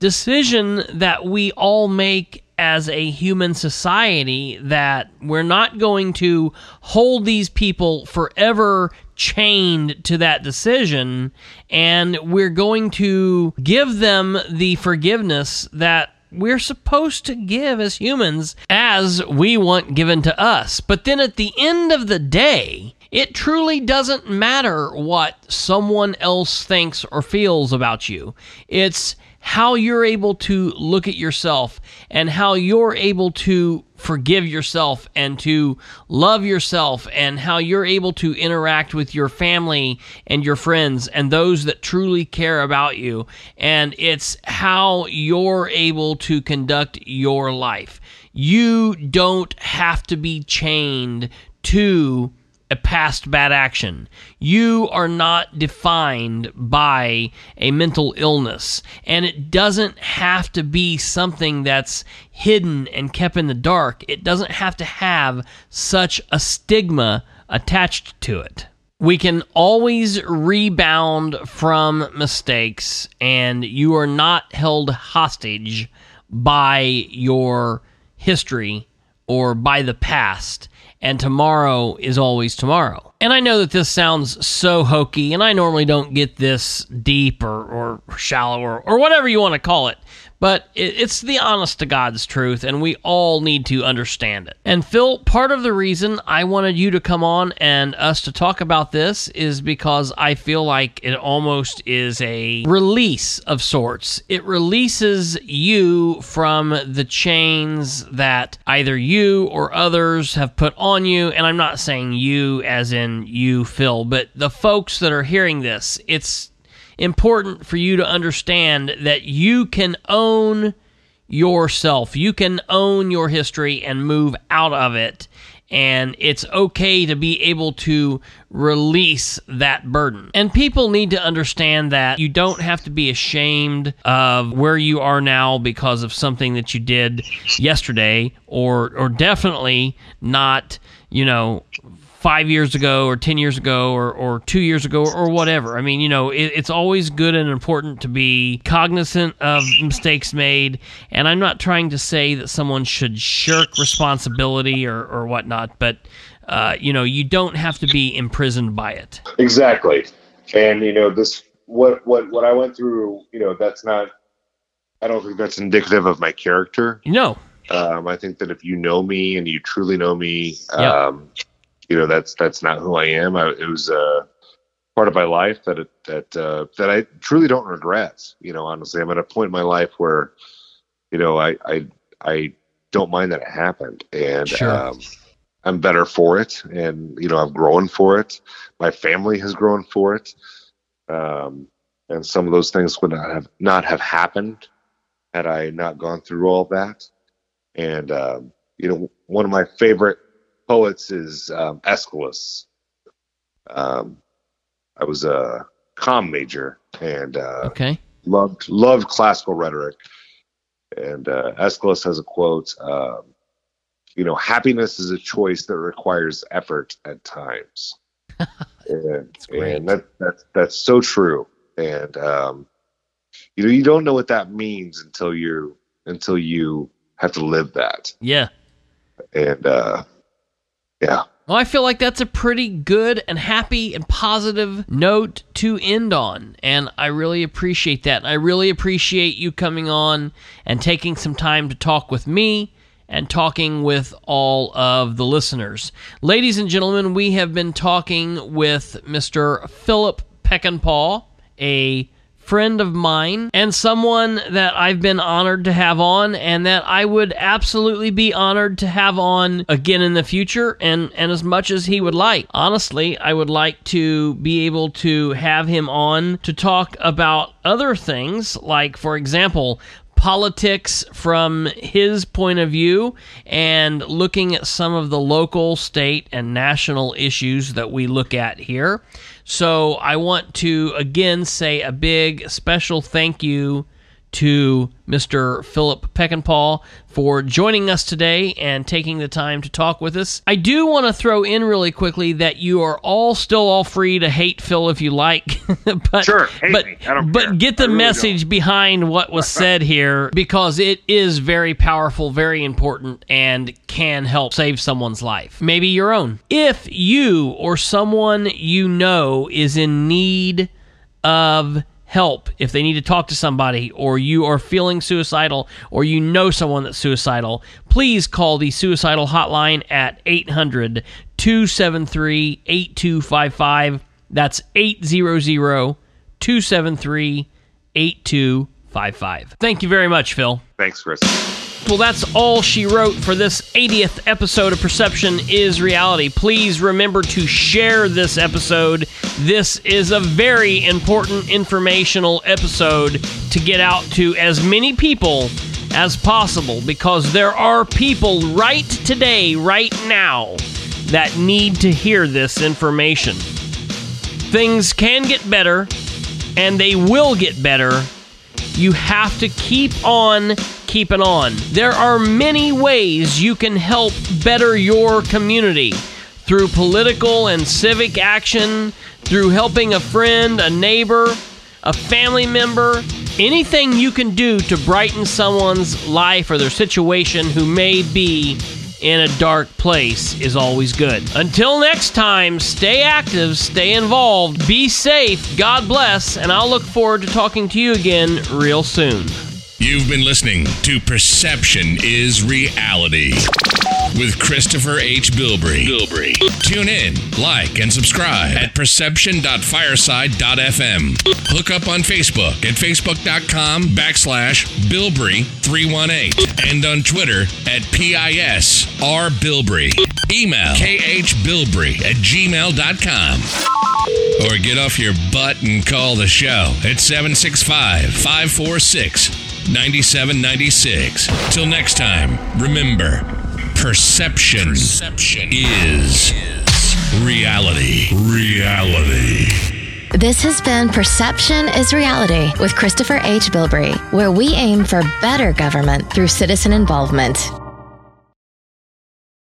decision that we all make as a human society that we're not going to hold these people forever chained to that decision and we're going to give them the forgiveness that we're supposed to give as humans as we want given to us. But then at the end of the day, it truly doesn't matter what someone else thinks or feels about you. It's how you're able to look at yourself and how you're able to forgive yourself and to love yourself and how you're able to interact with your family and your friends and those that truly care about you. And it's how you're able to conduct your life. You don't have to be chained to a past bad action. You are not defined by a mental illness. And it doesn't have to be something that's hidden and kept in the dark. It doesn't have to have such a stigma attached to it. We can always rebound from mistakes, and you are not held hostage by your history or by the past and tomorrow is always tomorrow. And I know that this sounds so hokey, and I normally don't get this deep or, or shallow or, or whatever you want to call it, but it's the honest to God's truth, and we all need to understand it. And Phil, part of the reason I wanted you to come on and us to talk about this is because I feel like it almost is a release of sorts. It releases you from the chains that either you or others have put on you. And I'm not saying you as in you, Phil, but the folks that are hearing this, it's important for you to understand that you can own yourself. You can own your history and move out of it. And it's okay to be able to release that burden. And people need to understand that you don't have to be ashamed of where you are now because of something that you did yesterday, or or definitely not, you know, five years ago or 10 years ago or, or two years ago or whatever. I mean, you know, it, it's always good and important to be cognizant of mistakes made. And I'm not trying to say that someone should shirk responsibility or, or whatnot, but, uh, you know, you don't have to be imprisoned by it.
Exactly. And, you know, this, what, what, what I went through, you know, that's not, I don't think that's indicative of my character.
No.
Um, I think that if you know me and you truly know me, um, you know that's that's not who I am. I, it was a uh, part of my life that it, that uh, that I truly don't regret. You know, honestly, I'm at a point in my life where, you know, I I I don't mind that it happened, and sure. um, I'm better for it, and you know, I've grown for it. My family has grown for it, um, and some of those things would not have not have happened had I not gone through all that. And um, you know, one of my favorite poets is um, Aeschylus. Um, I was a com major and uh,
okay.
loved loved classical rhetoric. And uh, Aeschylus has a quote. Um, you know, happiness is a choice that requires effort at times. and, and that, that that's so true. And um, you know, you don't know what that means until you until you have to live that.
Yeah.
And uh, yeah.
Well, I feel like that's a pretty good and happy and positive note to end on. And I really appreciate that. I really appreciate you coming on and taking some time to talk with me and talking with all of the listeners. Ladies and gentlemen, we have been talking with Mr. Philip Peckinpaugh, a friend of mine and someone that I've been honored to have on and that I would absolutely be honored to have on again in the future and, and as much as he would like. Honestly, I would like to be able to have him on to talk about other things, like, for example, politics from his point of view and looking at some of the local, state, and national issues that we look at here. So I want to again say a big special thank you to Mr. Philip Peckinpaugh for joining us today and taking the time to talk with us. I do want to throw in really quickly that you are all still all free to hate Phil if you like, but
Sure, hate
but. But get the
really
message
don't.
behind what was said here because it is very powerful, very important, and can help save someone's life, maybe your own. If you or someone you know is in need of help, if they need to talk to somebody, or you are feeling suicidal, or you know someone that's suicidal, please call the suicidal hotline at 800 273 8255. That's 800 273 8255. Thank you very much, Phil.
Thanks, Chris.
Well, that's all she wrote for this 80th episode of Perception is Reality. Please remember to share this episode. This is a very important informational episode to get out to as many people as possible because there are people right today, right now, that need to hear this information. Things can get better, and they will get better you have to keep on keeping on. There are many ways you can help better your community through political and civic action, through helping a friend, a neighbor, a family member, anything you can do to brighten someone's life or their situation who may be in a dark place is always good. Until next time, stay active, stay involved, be safe, God bless, and I'll look forward to talking to you again real soon.
You've been listening to Perception is Reality with Christopher H. Bilbrey.
Bilbrey.
Tune in, like, and subscribe at perception.fireside.fm. Hook up on Facebook at facebook.com backslash Bilbrey318 and on Twitter at PISRBilbrey. Email khbilbrey at gmail.com. Or get off your butt and call the show at 765 546 9796. Till next time, remember perception, perception is reality. Reality.
This has been Perception is Reality with Christopher H. Bilbrey, where we aim for better government through citizen involvement.